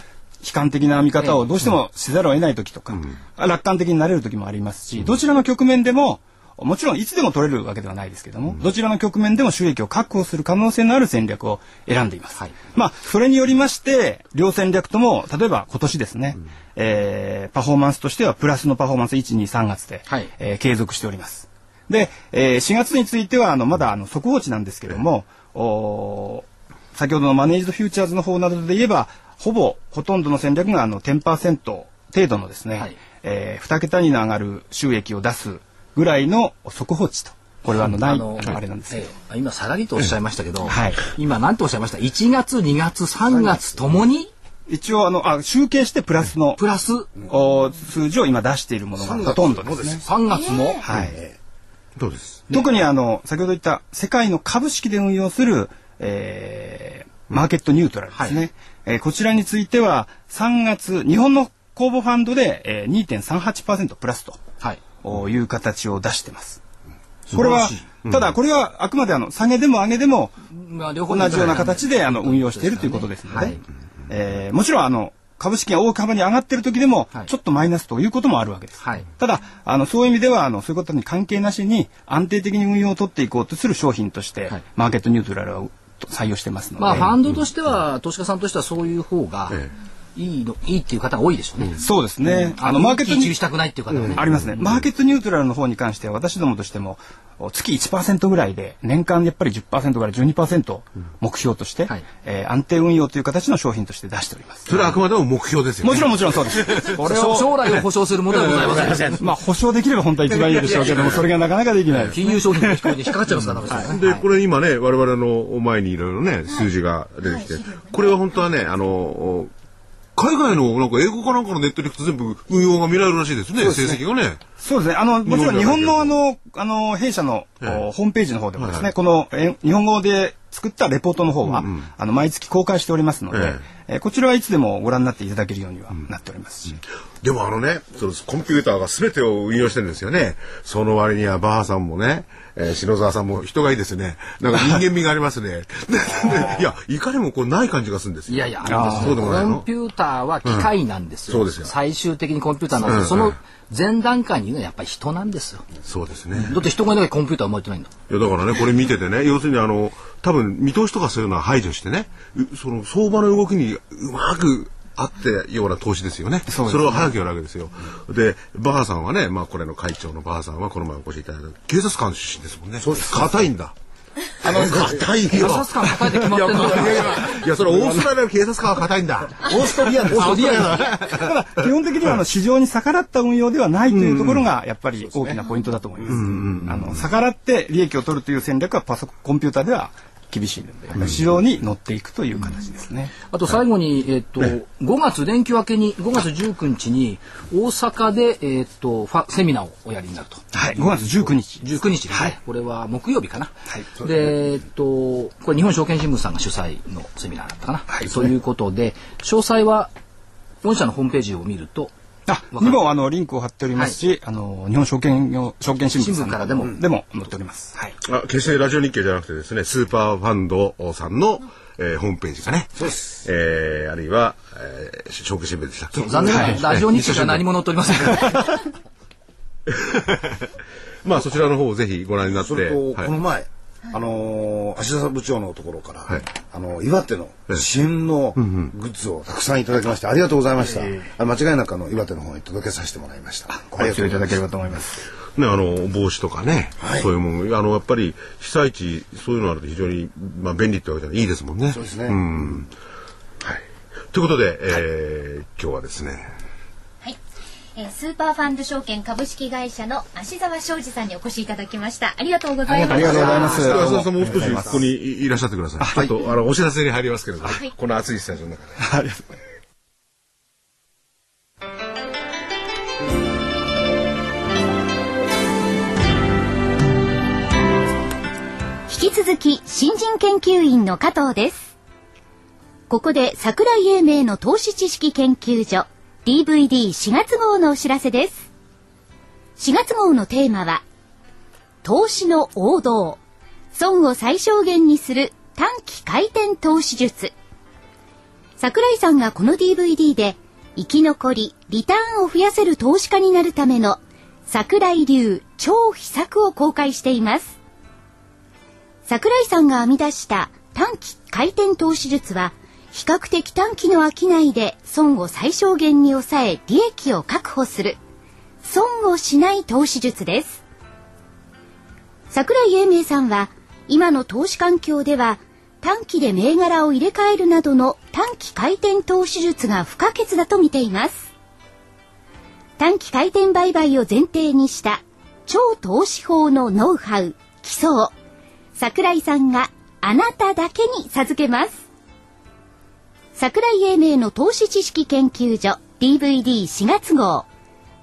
Speaker 7: 悲観的な見方をどうしてもせざるを得ない時とか、楽観的になれる時もありますし、どちらの局面でも、もちろんいつでも取れるわけではないですけども、どちらの局面でも収益を確保する可能性のある戦略を選んでいます。
Speaker 1: はい。
Speaker 7: まあ、それによりまして、両戦略とも、例えば今年ですね、えーパフォーマンスとしてはプラスのパフォーマンス1、2、3月で、
Speaker 1: はい。
Speaker 7: えー継続しております。で、えー4月については、あの、まだあの速報値なんですけども、おー先ほどのマネージドフューチャーズの方などで言えば、ほぼ、ほとんどの戦略があの10%程度のですね、
Speaker 1: はい。
Speaker 7: えー、2桁に上がる収益を出すぐらいの速報値と。これはあの、ない、あのあれなんですけど。
Speaker 1: ええ今さらりとおっしゃいましたけど、
Speaker 7: はい
Speaker 1: 今何とおっしゃいました ?1 月、2月、3月ともに？
Speaker 7: 一応あの、あ、集計してプラスの
Speaker 1: プラス？
Speaker 7: お数字を今出しているものがほとんどですね。
Speaker 1: 3月も、
Speaker 7: はい。
Speaker 4: どうです？
Speaker 7: 特にあの、先ほど言った世界の株式で運用する、えーマーケットニュートラルですね。えーこちらについては、3月、日本の公募ファンドで、えー、2.38%プラスと
Speaker 1: はい。
Speaker 7: おいう形を出してます。これは、ただこれはあくまであの、下げでも上げでも、同じような形であの運用しているということですので、
Speaker 1: はい。
Speaker 7: えーもちろんあの株式が大幅に上がっている時でも
Speaker 1: はい。
Speaker 7: ちょっとマイナスということもあるわけです。
Speaker 1: はい。
Speaker 7: ただあのそういう意味ではあのそういうことに関係なしに安定的に運用を取っていこうとする商品として、
Speaker 1: はい。
Speaker 7: マーケットニュートラルを採用してますので、
Speaker 1: まあ、ファンドとしては、投資家さんとしてはそういう方が、
Speaker 4: え
Speaker 1: いいのいいっていう方が多いでしょうね。
Speaker 7: そうですね。
Speaker 1: あのマーケットにしたくないっていう方がね。
Speaker 7: ありますね。マーケットニュートラルの方に関しては私どもとしても月1%ぐらいで年間やっぱり10%から12%目標として、
Speaker 1: はい
Speaker 7: えー安定運用という形の商品として出しております。
Speaker 4: それはあくまでも目標ですよね。
Speaker 7: もちろんもちろんそうです。これを
Speaker 1: 将来を保証するものではございません。
Speaker 7: まあ保証できれば本当は一番いいでしょうけどもそれがなかなかできないです。
Speaker 1: 金融商品の人に引っかかっちゃいますから。で、
Speaker 4: これ今ね、我々の前にいろいろね、数字が出てきて、これは本当はね、あの、海外のなんか英語かなんかのネットに行くと全部運用が見られるらしいですね、成績がね。
Speaker 7: そうですね。あの、もちろん日
Speaker 4: 日本
Speaker 7: のあの、あの、弊社の、
Speaker 4: ええ
Speaker 7: おホームページの方でもですね、
Speaker 4: はい
Speaker 7: このえ日本語で作ったレポートの方は、あの、毎月公開しておりますので、
Speaker 4: え
Speaker 7: えーこちらはいつでもご覧になっていただけるようにはなっておりますし。
Speaker 4: でもあのね、そのコンピューターが全てを運用してるんですよね。その割にはバーさんもね、えー篠沢さんも人がいいですね。なんか人間味がありますね。いや、いかにもこうない感じがするんですよ。
Speaker 1: いやいや、あ
Speaker 4: そうでもないの？
Speaker 1: コンピューターは機械なんですよ。
Speaker 4: うんそうですよ
Speaker 1: 最終的にコンピューターなんで、
Speaker 4: うん
Speaker 1: その前段階にいるのはやっぱり人なんですよ。
Speaker 4: そうですね。
Speaker 1: だって人がいなきゃコンピューター生まれてないんだ。
Speaker 4: いやだからねこれ見ててね要するにあの多分見通しとかそういうのは排除してねうその相場の動きにうまく合ってような投資ですよね。
Speaker 7: そね。
Speaker 4: れを早くやるわけですよ。でバーさんはねまあこれの会長のバーさんはこの前お越しいただいた。警察官出身ですもんね。そうです。硬いんだ。あの硬いよ。
Speaker 1: 警察官抱えて決まってんの
Speaker 4: いやいやそれオーストラリアの警察官は硬いんだ
Speaker 3: オーストリアンです。
Speaker 1: オーストリア
Speaker 7: ただ、基本的にはあの市場に逆らった運用ではないというところが、やっぱり大きなポイントだと思います。あの、逆らって利益を取るという戦略はパソコン、コンピューターでは厳しいので、市場に乗っていくという形ですね。
Speaker 1: あと最後に、えっと、5月連休明けに、5月19日に、大阪で、えっと、ファセミナーをおやりになると。
Speaker 7: はい、5月19日。
Speaker 1: 19日ですね。これは木曜日かな。
Speaker 7: はい
Speaker 1: で、えっと、これ日本証券新聞さんが主催のセミナーだったかな。ということで、詳細は、御社のホームページを見ると、
Speaker 7: あ、
Speaker 1: わかる。
Speaker 7: にもあのリンクを貼っておりますし、あの日本証券用証券新聞
Speaker 1: からでも。
Speaker 7: でも載っております。はい。
Speaker 4: あ決してラジオ日経じゃなくてですねスーパーファンドさんの、えーホームページかね。そうです、えーあるいは、えー、証券新聞でしたっけ？
Speaker 1: 残念ながらラジオ日経じゃ何も載っておりません。
Speaker 4: まあそちらの方をぜひご覧になって。
Speaker 3: それと、
Speaker 4: はい。
Speaker 3: この前、あのー足田部長のところから、
Speaker 4: はい。
Speaker 3: あの岩手の旬のグッズをたくさんいただきまして、ありがとうございました。あ間違いなくあの岩手の方に届けさせてもらいました。
Speaker 7: ご活用いただければと思います。
Speaker 4: ね、あの帽子とかね、
Speaker 3: はい。
Speaker 4: そういうものあのやっぱり被災地そういうのあると非常に、まあ、便利ってわけじゃないいいですもんね。
Speaker 3: そうですね。
Speaker 4: ん。はい、ということで、えー今日はですね
Speaker 8: はい、えースーパーファンド証券株式会社の芦沢昌司さんにお越しいただきました。ありがとうございま
Speaker 7: ありがとうございます。
Speaker 4: 浅田さんもう少しここにいいらっしゃってください。ちょっとあのお知らせに入ります。けれども、この暑いスタジオの中で。
Speaker 7: ありがとうございます。
Speaker 2: 引き続き新人研究員の加藤です。ここで桜井英明の投資知識研究所 DVD4 月号のお知らせです。4月号のテーマは投資の王道。損を最小限にする短期回転投資術。桜井さんがこの DVD で生き残りリターンを増やせる投資家になるための桜井流超秘策を公開しています。桜井さんが編み出した短期回転投資術は比較的短期の商いで損を最小限に抑え利益を確保する。損をしない投資術です。桜井英明さんは今の投資環境では短期で銘柄を入れ替えるなどの短期回転投資術が不可欠だと見ています。短期回転売買を前提にした超投資法のノウハウ基礎を桜井さんがあなただけに授けます。桜井英明の投資知識研究所 DVD4 月号。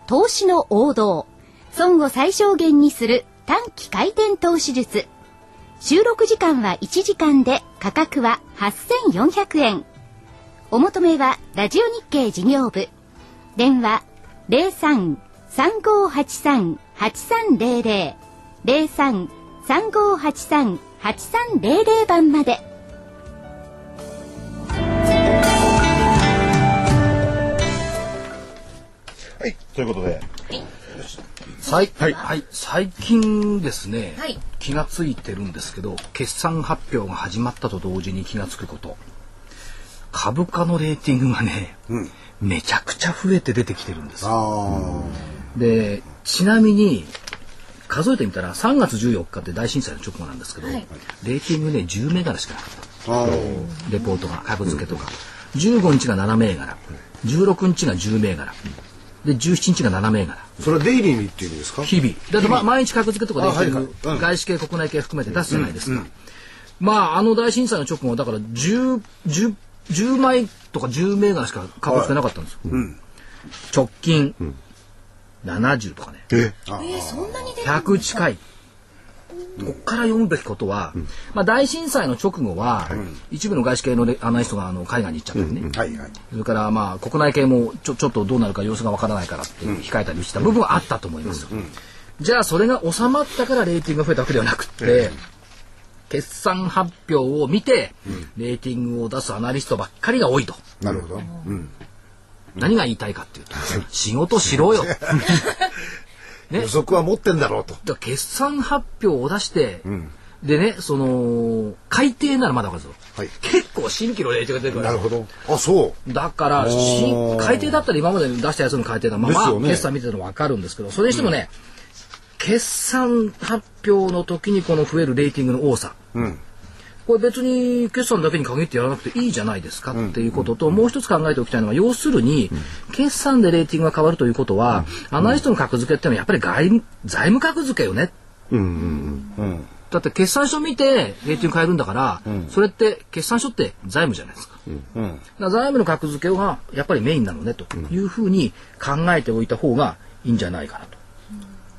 Speaker 2: 投資の王道。損を最小限にする短期回転投資術。収録時間は1時間で価格は8400円。お求めはラジオ日経事業部。電話03-3583-8300 03-3583-8300番まで。
Speaker 4: はい、ということで、
Speaker 1: 最
Speaker 4: はい
Speaker 1: はい、最近ですね、
Speaker 8: はい
Speaker 1: 気がついてるんですけど決算発表が始まったと同時に気がつくこと株価のレーティングがね、めちゃくちゃ増えて出てきてるんですよ。
Speaker 3: あ
Speaker 1: で、ちなみに、数えてみたら3月14日って大震災の直後なんですけど、
Speaker 2: はい
Speaker 1: レーティングね、10銘柄しかなかった。
Speaker 3: あ。ああ。
Speaker 1: レポートが、株付けとか。15日が7銘柄。16日が10銘柄。で、17日が7銘柄。
Speaker 3: それはデイリーにっていう意味ですか？
Speaker 1: 日々。だって、ま、毎日格付けとかレーティング、
Speaker 3: あはいはい。うん。
Speaker 1: 外資系、国内系含めて出すじゃないですか。まあ、あの大震災の直後、だから10、10、10枚とか10銘柄しか株付けなかったんですよ。直近、70とかね。
Speaker 4: え？
Speaker 2: えー、そんなに出て
Speaker 1: 100近い。ここから読むべきことは、まあ、大震災の直後は、一部の外資系のレアナリストがあの海外に行っちゃったりね。それからまあ国内系もちょちょっとどうなるか様子がわからないからって控えたりした部分はあったと思いますよ。じゃあそれが収まったからレーティングが増えたわけではなくって、決算発表を見て、レーティングを出すアナリストばっかりが多いと。
Speaker 3: なるほど。
Speaker 1: 何が言いたいかっていうと、仕事しろよ。ね
Speaker 3: 予測は持ってんだろうと。
Speaker 1: 決算発表を出して、でね、その、改定ならまだわかるんですよ。
Speaker 3: はい
Speaker 1: 結構新規のレーティングが出てくる
Speaker 3: なるほど。あ、そう。
Speaker 1: だから、新改定だったら今まで出したやつの改定だ。まあ、ま
Speaker 3: ね
Speaker 1: 決算見てるのわかるんですけど、それにしてもね、決算発表の時にこの増えるレーティングの多さ。これ別に決算だけに限ってやらなくていいじゃないですかっていうことと、もう一つ考えておきたいのは、要するに、決算でレーティングが変わるということは、アナリストの格付けっていうのはやっぱり外務財務格付けよね。だって決算書見てレーティング変えるんだから、それって決算書って財務じゃないですか。だから財務の格付けがやっぱりメインなのねというふうに考えておいた方がいいんじゃないかなと。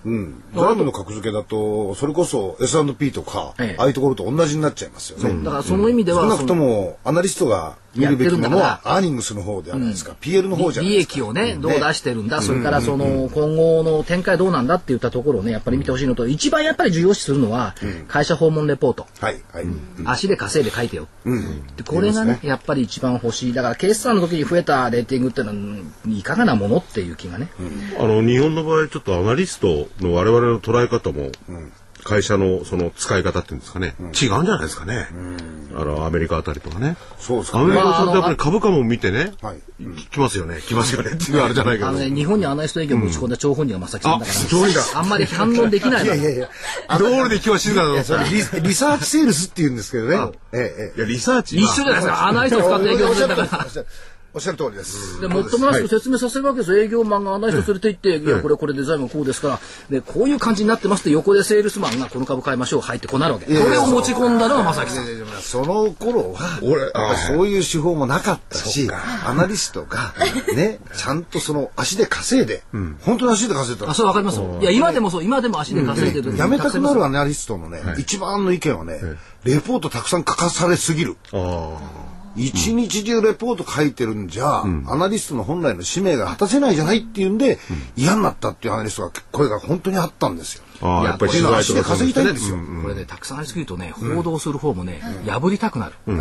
Speaker 3: うん。財務の格付けだと、それこそ S&P とか、
Speaker 1: ええ
Speaker 3: ああいうところと同じになっちゃいますよね。
Speaker 1: だからその意味では、
Speaker 3: 少なくとも、アナリストが見るべきものは
Speaker 1: やってるんだ、から
Speaker 3: アーニングスの方ではないですか。PL の方じゃない
Speaker 1: 利
Speaker 3: ですか。
Speaker 1: 益をね、どう出してるんだ、それからその今後の展開どうなんだって言ったところをね、やっぱり見てほしいのと、一番やっぱり重要視するのは、会社訪問レポート。
Speaker 3: はい、はい。
Speaker 1: 足で稼いで書いてよ。
Speaker 3: うん。
Speaker 1: でこれがねやっぱり一番欲しい。だから決算の時に増えたレーティングっていうのはうん、いかがなものっていう気がね。
Speaker 4: あの日本の場合ちょっとアナリストの我々の捉え方も、会社のその使い方っていうんですかね、違うんじゃないですかね、あのアメリカあたりとかね。
Speaker 3: そうですかね。
Speaker 4: アメリカさんってやっぱ
Speaker 1: まあ
Speaker 4: り株価も見てね、
Speaker 3: はい。
Speaker 4: 来ますよね。来ますよね。っていうあれじゃないけど。
Speaker 1: あのね、日本にアナリスト営業を持ち込んだ張本人が正木さんだから、
Speaker 4: あ
Speaker 1: んまり反論できないの。
Speaker 3: いやいや。
Speaker 4: 道路で今日は静かなの？
Speaker 3: それリリサーチセールスって言うんですけどね。ええ、ええ。
Speaker 4: いやリサーチ
Speaker 1: 一緒じゃないですか。アナリストを使って営業するんだから。
Speaker 3: おっしゃる通りです。
Speaker 1: で、もっともらしく説明させるわけですよ。営業マンがアナリスト連れて行って、いや、これこれデザインもこうですから、で、こういう感じになってますって横でセールスマンがこの株買いましょう、入ってこうなるわけ。これを持ち込んだのが正木さん。
Speaker 3: その頃は、
Speaker 4: 俺
Speaker 3: そういう手法もなかったし、アナリストが、ね、ちゃんとその足で稼いで、本当に足で稼いでた
Speaker 1: あ、それわかりますよ。いや、今でもそう、今でも足で稼いでる。
Speaker 3: やめたくなるアナリストのね、一番の意見はね、レポートたくさん書かされすぎる。
Speaker 4: あ
Speaker 3: 一日中レポート書いてるんじゃ、アナリストの本来の使命が果たせないじゃないっていうんで、嫌になったっていうアナリストが声が本当にあったんですよ。
Speaker 4: ああやっぱり
Speaker 3: こういうのは足で
Speaker 4: 取材とか
Speaker 3: 稼ぎたいんですよ。
Speaker 1: これね、たくさんありすぎるとね、報道する方もね、破りたくなる。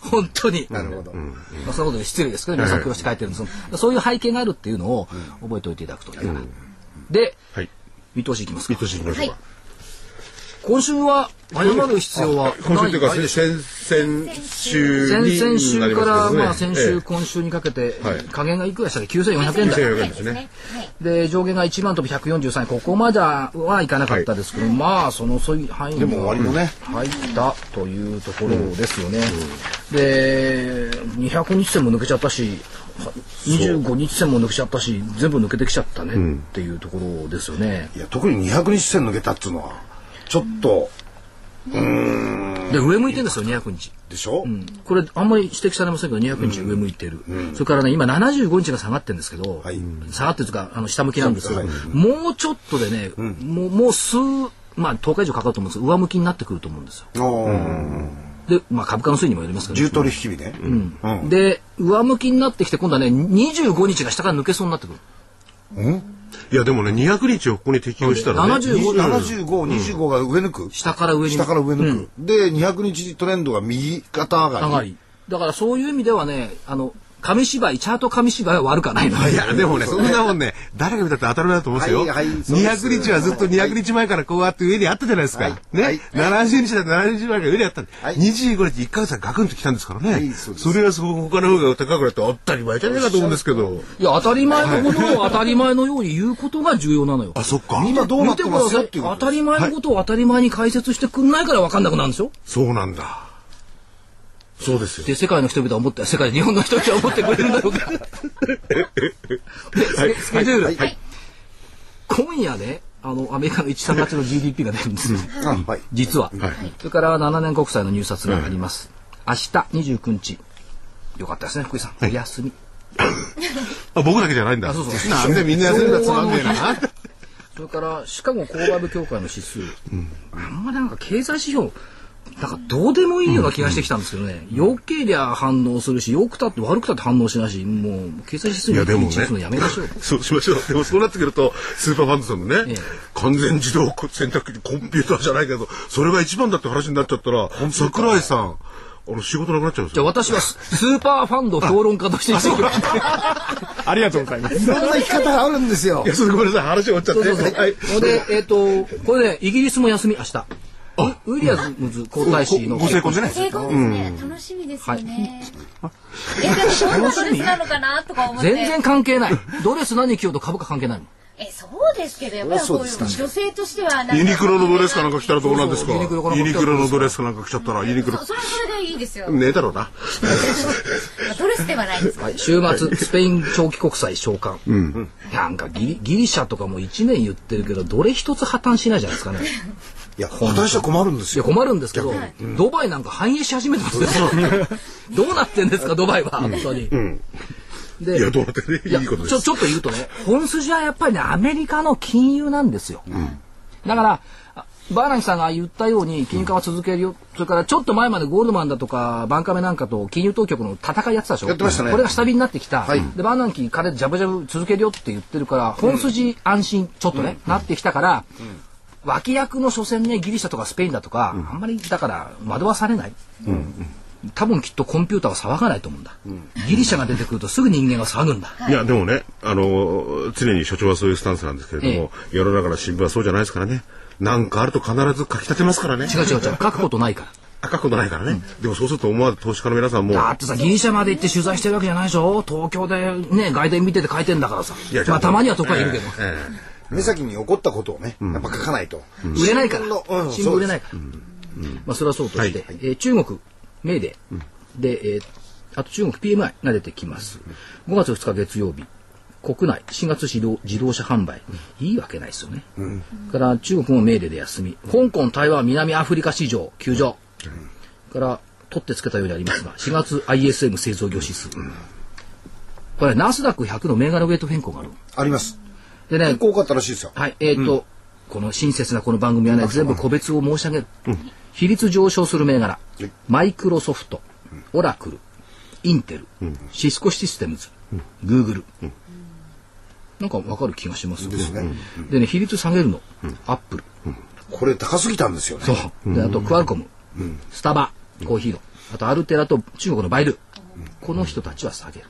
Speaker 1: 本当に。なるほど。まあ、そのことで失礼ですけど、皆さん苦労して書いてるんですそういう背景があるっていうのを覚えておいていただくといいかな。で、
Speaker 4: はい
Speaker 1: 見通しいきますか
Speaker 4: 見。通しいきましょうか、
Speaker 1: 今週は謝る必要は
Speaker 4: 今週というか先々週
Speaker 1: 先
Speaker 4: に
Speaker 1: 々週から、まあ、先週、
Speaker 4: ええ
Speaker 1: 今週にかけて
Speaker 4: はい、
Speaker 1: 加減がいくらでしたっけ ?9400 円台。
Speaker 4: 9400円ですね
Speaker 1: で、上限が1万飛び143円。ここまではいかなかったですけど、まあ、その、そういう範囲に
Speaker 3: でも終わりもね
Speaker 1: 入ったというところですよね。で、200日線も抜けちゃったし、25日線も抜けちゃったし、全部抜けてきちゃったねっていうところですよね。
Speaker 3: いや、特に200日線抜けたっていうのは、ちょっと、
Speaker 1: で、上向いてるんですよ、200日。
Speaker 3: でしょ、
Speaker 1: これあんまり指摘されませんけど200日上向いてる、それからね今75日が下がってるんですけど、
Speaker 3: はい。
Speaker 1: 下がってるというかあの下向きなんですけど、
Speaker 3: はい。
Speaker 1: もうちょっとでね、もうもう数まあ10日以上かかると思うんです上向きになってくると思うんですよ。で、まあ、株価の推移にもよりますけど、
Speaker 3: 重取引日ね。うん。
Speaker 1: で上向きになってきて今度はね25日が下から抜けそうになってくる
Speaker 4: いやでもね200日をここに適用したらね
Speaker 1: 75
Speaker 3: 75、25が上抜く。
Speaker 1: 下から上に
Speaker 3: 下から上抜く。で、200日トレンドが右肩上がり。
Speaker 1: 上がりだからそういう意味ではねあの紙芝居チャート紙芝居は悪くはないの
Speaker 4: いや、でもね、そんなもんね、誰が見たって当たり前だと思うんですよ。
Speaker 3: はいはいそうです
Speaker 4: 200日はずっと200日前からこうやって上にあったじゃないですか。
Speaker 3: はい
Speaker 4: ね、
Speaker 3: はい
Speaker 4: 70日だって70日前から上にあったんで、
Speaker 3: はい
Speaker 4: 25日1ヶ月はガクンと来たんですからね。
Speaker 3: はいそうです
Speaker 4: それはそこ他の方が高くなって当たり前じゃねえかと思うんですけど。
Speaker 1: いや、当たり前のことを当たり前のように言うことが重要なのよ。
Speaker 4: あ、そっか。
Speaker 3: 今どうなってますよっていう
Speaker 1: 当たり前のことを当たり前に解説してくんないから分かんなくなるんですよ。
Speaker 4: そうなんだ。そうですよ。
Speaker 1: で、世界の人々は思って、世界、日本の人々は思ってくれるんだろうか。で、スケスケジュール。
Speaker 3: はい
Speaker 1: 今夜ね、あの、アメリカの1、3月の GDP が出るんですよ。
Speaker 3: あはい
Speaker 1: 実は。
Speaker 4: はい
Speaker 1: それから7年国債の入札があります。明日29日。よかったですね、福井さん。お休み。
Speaker 4: あ僕だけじゃないんだ。
Speaker 1: あそうそう
Speaker 4: なんでみんな休んだつまんねえな。
Speaker 1: それからシカゴ購買部協会の指数、あんまりなんか経済指標なんかどうでもいいような気がしてきたんですけどね、良けりゃ反応するし良くたって悪くたって反応しないしもう経済指数に
Speaker 4: いやでもね
Speaker 1: 一致するのやめましょう
Speaker 4: そうしましょう。でもそうなってくると、スーパーファンドさんのね、
Speaker 1: ええ
Speaker 4: 完全自動選択機コンピューターじゃないけど、それが一番だって話になっちゃったら、桜井さん、あの仕事なくなっちゃうんですよ。
Speaker 1: じゃあ私はススーパーファンド評論家として生きて
Speaker 7: ありがとうございます。
Speaker 3: いろんな生き方があるんですよ
Speaker 4: いや、それごめんなさい、話終わっちゃって。
Speaker 1: そうそうそう。
Speaker 4: はい。
Speaker 1: ほんで、えっ、と、これね、イギリスも休み、明日。ウウィリアムズ皇太子の
Speaker 4: ご成婚でね。
Speaker 2: 成功ですね。楽しみですよね。え、でもどんなドレスなのかなとか思って。
Speaker 1: 全然関係ない。ドレス何着ようと株価関係ないもん。
Speaker 2: え、そうですけど、やっぱりこういう女性としてはなんか
Speaker 4: ユニクロのドレスかなんか着たらどうなんですか？
Speaker 1: ユニクロ
Speaker 4: のドレスかなんか着ちゃったら、ユニクロ
Speaker 2: そ。それはそれでいいですよ。
Speaker 4: ねえだろうな。
Speaker 2: ドレスではないです。
Speaker 1: はい、週末、スペイン長期国債償還。なんかギリギリシャとかも1年言ってるけど、どれ一つ破綻しないじゃないですかね。
Speaker 3: いや私は困るんです
Speaker 1: いや
Speaker 3: よ
Speaker 1: 困るんですけど、ドバイなんか繁栄し始めてますよ。どうなってんですか、ドバイは、本当に。で
Speaker 4: いや、どうなってね、
Speaker 1: いや
Speaker 4: いいことです。
Speaker 1: ちょちょっと言うとね本筋はやっぱりねアメリカの金融なんですよ、だからあバーナンキさんが言ったように金融緩和続けるよ、それからちょっと前までゴールドマンだとかバンカメなんかと金融当局の戦いやってたでしょ。
Speaker 3: やってましたね。
Speaker 1: これが下火になってきた、
Speaker 3: はい。
Speaker 1: でバーナンキ彼ジャブジャブ続けるよって言ってるから本筋安心ちょっとね、なってきたから、脇役の所詮ねギリシャとかスペインだとか、あんまりだから惑わされない、多分きっとコンピューターは騒がないと思うんだ、ギリシャが出てくるとすぐ人間は騒ぐんだ、
Speaker 4: いや、でもね、あの、常に所長はそういうスタンスなんですけれども、世の中の新聞はそうじゃないですからね。なんかあると必ず書き立てますからね。
Speaker 1: 違う違う違う。書くことないから。
Speaker 4: 赤くことないからね。でもそうすると思わず投資家の皆さんも、
Speaker 1: だってさギリシャまで行って取材してるわけじゃないでしょ。東京でね外伝見てて書いてんだからさ。
Speaker 4: いや
Speaker 1: まあたまにはとかいるけど、
Speaker 4: え
Speaker 3: 目先に起こったことをねやっぱ書かないと。
Speaker 1: 売れないから。
Speaker 3: 新聞
Speaker 1: 売れないから、まあそれはそうとして、えー中国メーデーで、えーあと中国 PMI が出てきます。5月2日月曜日国内4月自動自動車販売、いいわけないですよね、から中国もメーデーで休み。香港台湾南アフリカ市場休場、から取ってつけたようにありますが4月 ISM 製造業指数、これナスダック100の銘柄ウェイト変更がある。
Speaker 3: あります
Speaker 1: でね
Speaker 3: 結構多かったらしいですよ。
Speaker 1: はい、えっ、と、この親切なこの番組はね、全部個別を申し上げる。比率上昇する銘柄、マイクロソフト、オラクル、インテル、シスコシステムズ、グーグル。なんかわかる気がしますよ
Speaker 3: ですね。
Speaker 1: でね、比率下げるの、アップル。
Speaker 3: これ高すぎたんですよね。
Speaker 1: そう。で、あと、クアルコム、スタバ、コーヒーの、あと、アルテラと中国のバイル。この人たちは下げる。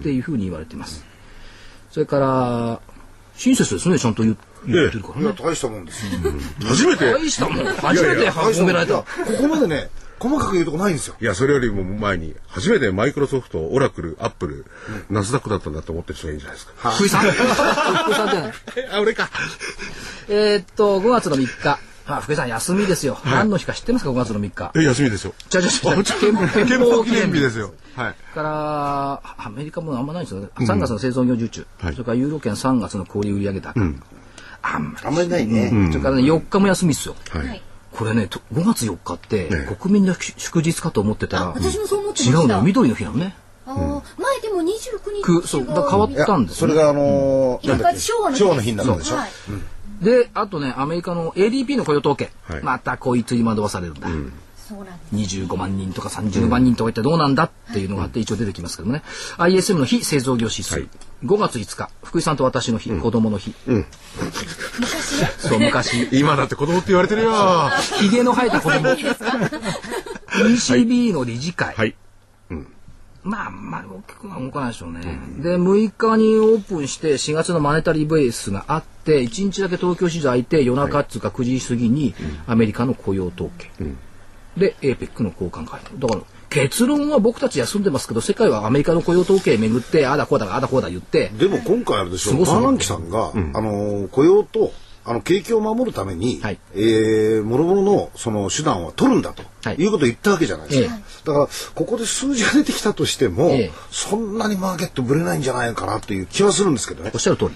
Speaker 1: っていうふうに言われています。それから、親切ですね、ちゃんと言言ってるからね。
Speaker 3: いや大したもんですよ
Speaker 4: 初めて、
Speaker 1: 大したもん。初めて褒められた。
Speaker 3: ここまでね細かく言うとこないんですよ
Speaker 4: いや、それよりも前に、初めてマイクロソフト、オラクル、アップル、ナスダックだったんだと思ってる人がいいんじゃないですか。
Speaker 1: 福井さん福井さんじゃない。
Speaker 4: あ、俺か。
Speaker 1: えーっと、5月の3日。あ、福井さん休みですよ。何の日か知ってますか ?5 月の3日。
Speaker 4: え、休みですよ。
Speaker 1: じゃじゃじゃ
Speaker 4: あ
Speaker 1: 憲法
Speaker 4: 憲法記念日ですよ。はい。
Speaker 1: から、アメリカもあんまないんですよね。3月の製造業受注。
Speaker 4: はい
Speaker 1: それからユーロ圏3月の小売売上高。あんまり。
Speaker 3: あんまりないね
Speaker 1: それからね、4日も休みっすよ。
Speaker 4: はい。
Speaker 1: これね、と5月4日って
Speaker 4: ね
Speaker 1: 国民の祝日かと思ってたら、
Speaker 2: 私もそう思ってました
Speaker 1: 違うのよ。緑の日なのね。
Speaker 2: あー前でも29日
Speaker 1: くそう、だ変わったんですよ
Speaker 3: それがあのー
Speaker 2: 昭和の日
Speaker 3: 昭和の日になるんでしょ
Speaker 2: はい
Speaker 1: で、あとね、アメリカの ADP の雇用統計。
Speaker 4: はい。
Speaker 1: またこいつに惑わされるんだ。
Speaker 2: そうなんです。
Speaker 1: 25万人とか30万人とか言ってどうなんだっていうのがあって一応出てきますけどもね、ISM の非製造業指数、
Speaker 4: はい。
Speaker 1: 5月5日。福井さんと私の日、子供の日、そう昔。
Speaker 4: 今だって子供って言われてるよ。は
Speaker 1: ひげの生えた子供。ECB の理事会、
Speaker 4: い。
Speaker 1: まあ、まあ、大きくは動かないでしょうね。で、6日にオープンして、4月のマネタリーベースがあって、1日だけ東京市場開いて、夜中っつうか9時過ぎに、アメリカの雇用統計。で、APEC の交換会。だから、結論は僕たち休んでますけど、世界はアメリカの雇用統計めぐって、ああだこうだ、ああだこうだ言って、
Speaker 3: でも今回あれでしょ
Speaker 1: う
Speaker 3: バーナンキさんが、あの雇用とあの景気を守るために、
Speaker 1: はい。
Speaker 3: えー、諸々のその手段は取るんだと、
Speaker 1: はい。
Speaker 3: い、うことを言ったわけじゃないですか、
Speaker 1: え
Speaker 3: だからここで数字が出てきたとしても、
Speaker 1: ええ。
Speaker 3: そんなにマーケットぶれないんじゃないかなっていう気はするんですけどね。
Speaker 1: おっ、しゃる通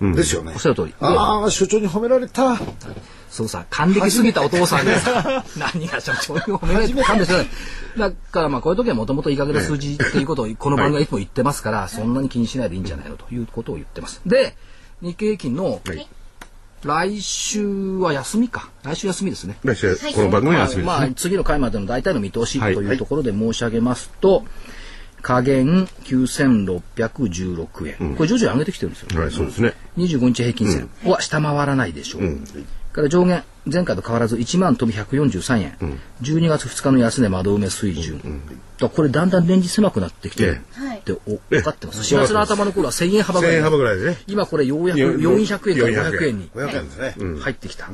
Speaker 1: り。
Speaker 3: ですよね。
Speaker 1: おっしゃる通り。で
Speaker 3: ああ所長に褒められた。
Speaker 1: そうさ、還暦すぎたお父さんが。さ、何が社長に褒められて勘弁してない。だからまあこういう時はもともといい加減な数字っていうことをこの番組はいつも言ってますから、そんなに気にしないでいいんじゃないのということを言ってます。で、日経平均の
Speaker 4: はい
Speaker 1: 来週は休みか。来週休みですね。
Speaker 4: 来週この番組は休みです
Speaker 1: まあ、まあ
Speaker 4: ね。
Speaker 1: 次の回までの大体の見通し
Speaker 4: はい
Speaker 1: というところで申し上げますと、下限9616円、これ徐々に上げてきてるんですよ。
Speaker 4: はい、そうですね。
Speaker 1: 25日平均線は下回らないでしょう。から上限前回と変わらず1万飛び143円、12月2日の安値窓埋め水準、だからこれだんだんレンジ狭くなってきて、
Speaker 4: え
Speaker 2: はい。
Speaker 1: ってお分かってます。4月の頭の頃は1000円幅ぐ
Speaker 4: 1000
Speaker 1: らい
Speaker 4: 円幅ぐらいでね。
Speaker 1: 今これようやく
Speaker 4: よ
Speaker 1: 400円から500円。に
Speaker 3: 500円ですね、
Speaker 1: 入ってきた、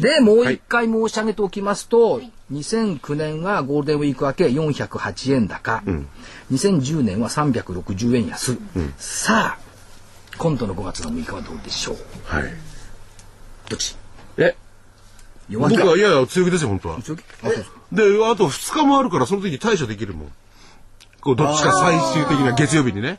Speaker 1: でもう一回申し上げておきますと、2009年はゴールデンウィーク明け408円高、2010年は360円安、さあ今度の5月の6日はどうでしょう？
Speaker 4: はい。
Speaker 1: どっち？
Speaker 4: え
Speaker 1: 弱気か
Speaker 4: 僕はいやいや強気ですよ、本当は。
Speaker 1: 強気？で
Speaker 4: あと2日もあるから、その時に対処できるもん。こう、どっちか最終的な月曜日にね。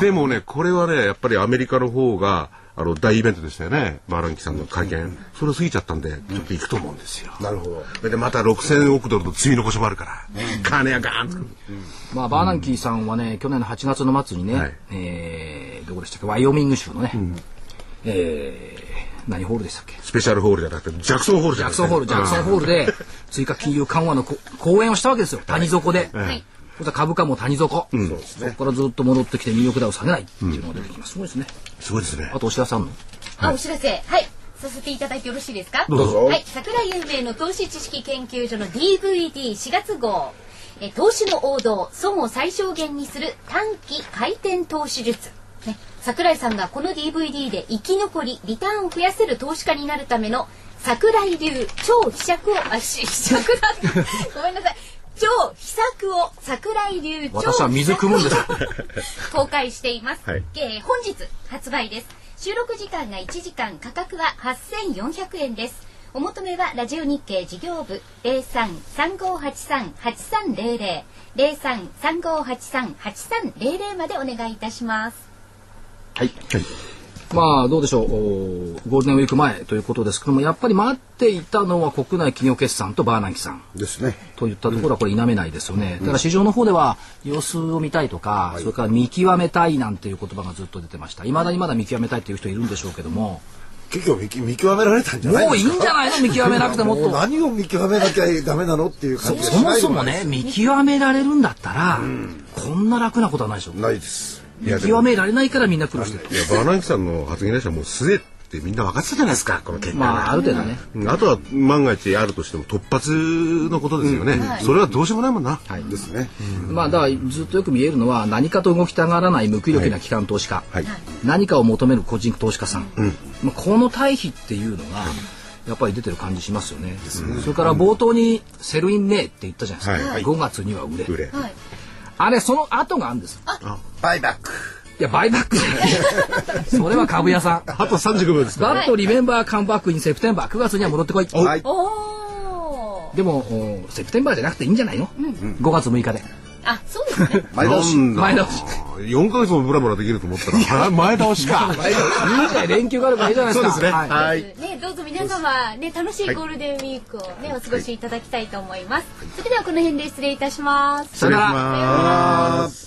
Speaker 4: でもね、これはね、やっぱりアメリカの方が、あの、大イベントでしたよね。バーランキさんの会見。それ過ぎちゃったんで、ちょっと行くと思うんですよ。
Speaker 3: なるほど
Speaker 4: それでまた6000億ドルの積み残しもあるから、金がガーンと。
Speaker 1: まあ、バーナンキーさんはね、去年の8月の末にね、
Speaker 4: はい
Speaker 1: えーどこでしたっけ、ワイオミング州のね、えー何ホールでしたっけ？
Speaker 4: スペシャルホールじゃなくて、ジャクソンホールじゃなくて。
Speaker 1: ジャクソンホール、ジャクソンホールで追加金融緩和のこ講演をしたわけですよ、谷底で。
Speaker 2: はい
Speaker 1: そしたら株価も谷底、そこからずっと戻ってきてニューヨークダウ下げないっていうのが出てきます。すごいですね。
Speaker 4: すごいですね
Speaker 1: あ。と、お知らせあんの？
Speaker 2: あ、お知らせ。はい。させていただいてよろしいですか？
Speaker 3: どうぞ
Speaker 2: はい。桜井英明の投資知識研究所の DVD4 月号。え投資の王道、損を最小限にする短期回転投資術。ね、桜井さんがこの DVD で生き残り、リターンを増やせる投資家になるための桜井流超秘策を、あ、し、秘策だ。ごめんなさい。超秘策を桜井流超
Speaker 1: 私は水汲むんです。
Speaker 2: 公開しています、
Speaker 4: はい
Speaker 2: えー本日発売です収録時間が1時間価格は8400円ですお求めはラジオ日経事業部0335838300 0335838300までお願いいたします
Speaker 1: はい。まあ、どうでしょう。おゴールデンウィーク前ということですけども、やっぱり待っていたのは国内企業決算とバーナンキさん。
Speaker 3: ですね
Speaker 1: といったところはこれ否めないですよね。だから市場の方では様子を見たいとか、それから見極めたいなんていう言葉がずっと出てました。未だにまだ見極めたいっていう人いるんでしょうけども、
Speaker 3: 結構見極められたんじゃない
Speaker 1: もういいんじゃないの？見極めなくてもっと。
Speaker 3: 何を見極めなきゃダメなのっていう感じ
Speaker 1: そもそもね、見極められるんだったら、こんな楽なことはないでしょ。
Speaker 3: ないです
Speaker 1: 見極められないからみんな苦労してる。
Speaker 4: いや、バーナンキさんの発言でしたらもうすでってみんな分かってたじゃないですか、この結果が。
Speaker 1: まあ、ある程度ね。
Speaker 4: うん。あとは万が一あるとしても突発のことですよね。それはどうしようもないもんな。
Speaker 3: ですね。
Speaker 1: まあ、だからずっとよく見えるのは何かと動きたがらない無気力な機関投資家、
Speaker 4: はい。
Speaker 1: 何かを求める個人投資家さん、まあ、この対比っていうのがやっぱり出てる感じしますよね。それから冒頭にセルインねえって言ったじゃないですか、
Speaker 4: はい。
Speaker 1: 5月には売れ。
Speaker 4: 売れ。
Speaker 2: はい
Speaker 1: あれその後があるんです。
Speaker 3: バイバック。
Speaker 1: いやバイバック。じゃないそれは株屋さん。
Speaker 4: あと35秒ですか。
Speaker 1: バットリメンバーカムバックにセプテンバー9月には戻ってこい。
Speaker 3: はい。
Speaker 2: おー。
Speaker 1: でもおセプテンバーじゃなくていいんじゃないの、5月6日で
Speaker 2: あ、そうですね。
Speaker 3: 前倒し。
Speaker 1: 前倒し。
Speaker 4: 4ヶ月もブラブラできると思ったら、前倒しか。
Speaker 1: いいじゃ連休があればいいじゃないですか。
Speaker 4: そうですね。
Speaker 1: はい。
Speaker 2: ね、どうぞ皆様、ね、楽しいゴールデンウィークをね、お過ごしいただきたいと思います。それではこの辺で失礼いたします。
Speaker 1: 失礼し
Speaker 3: ます。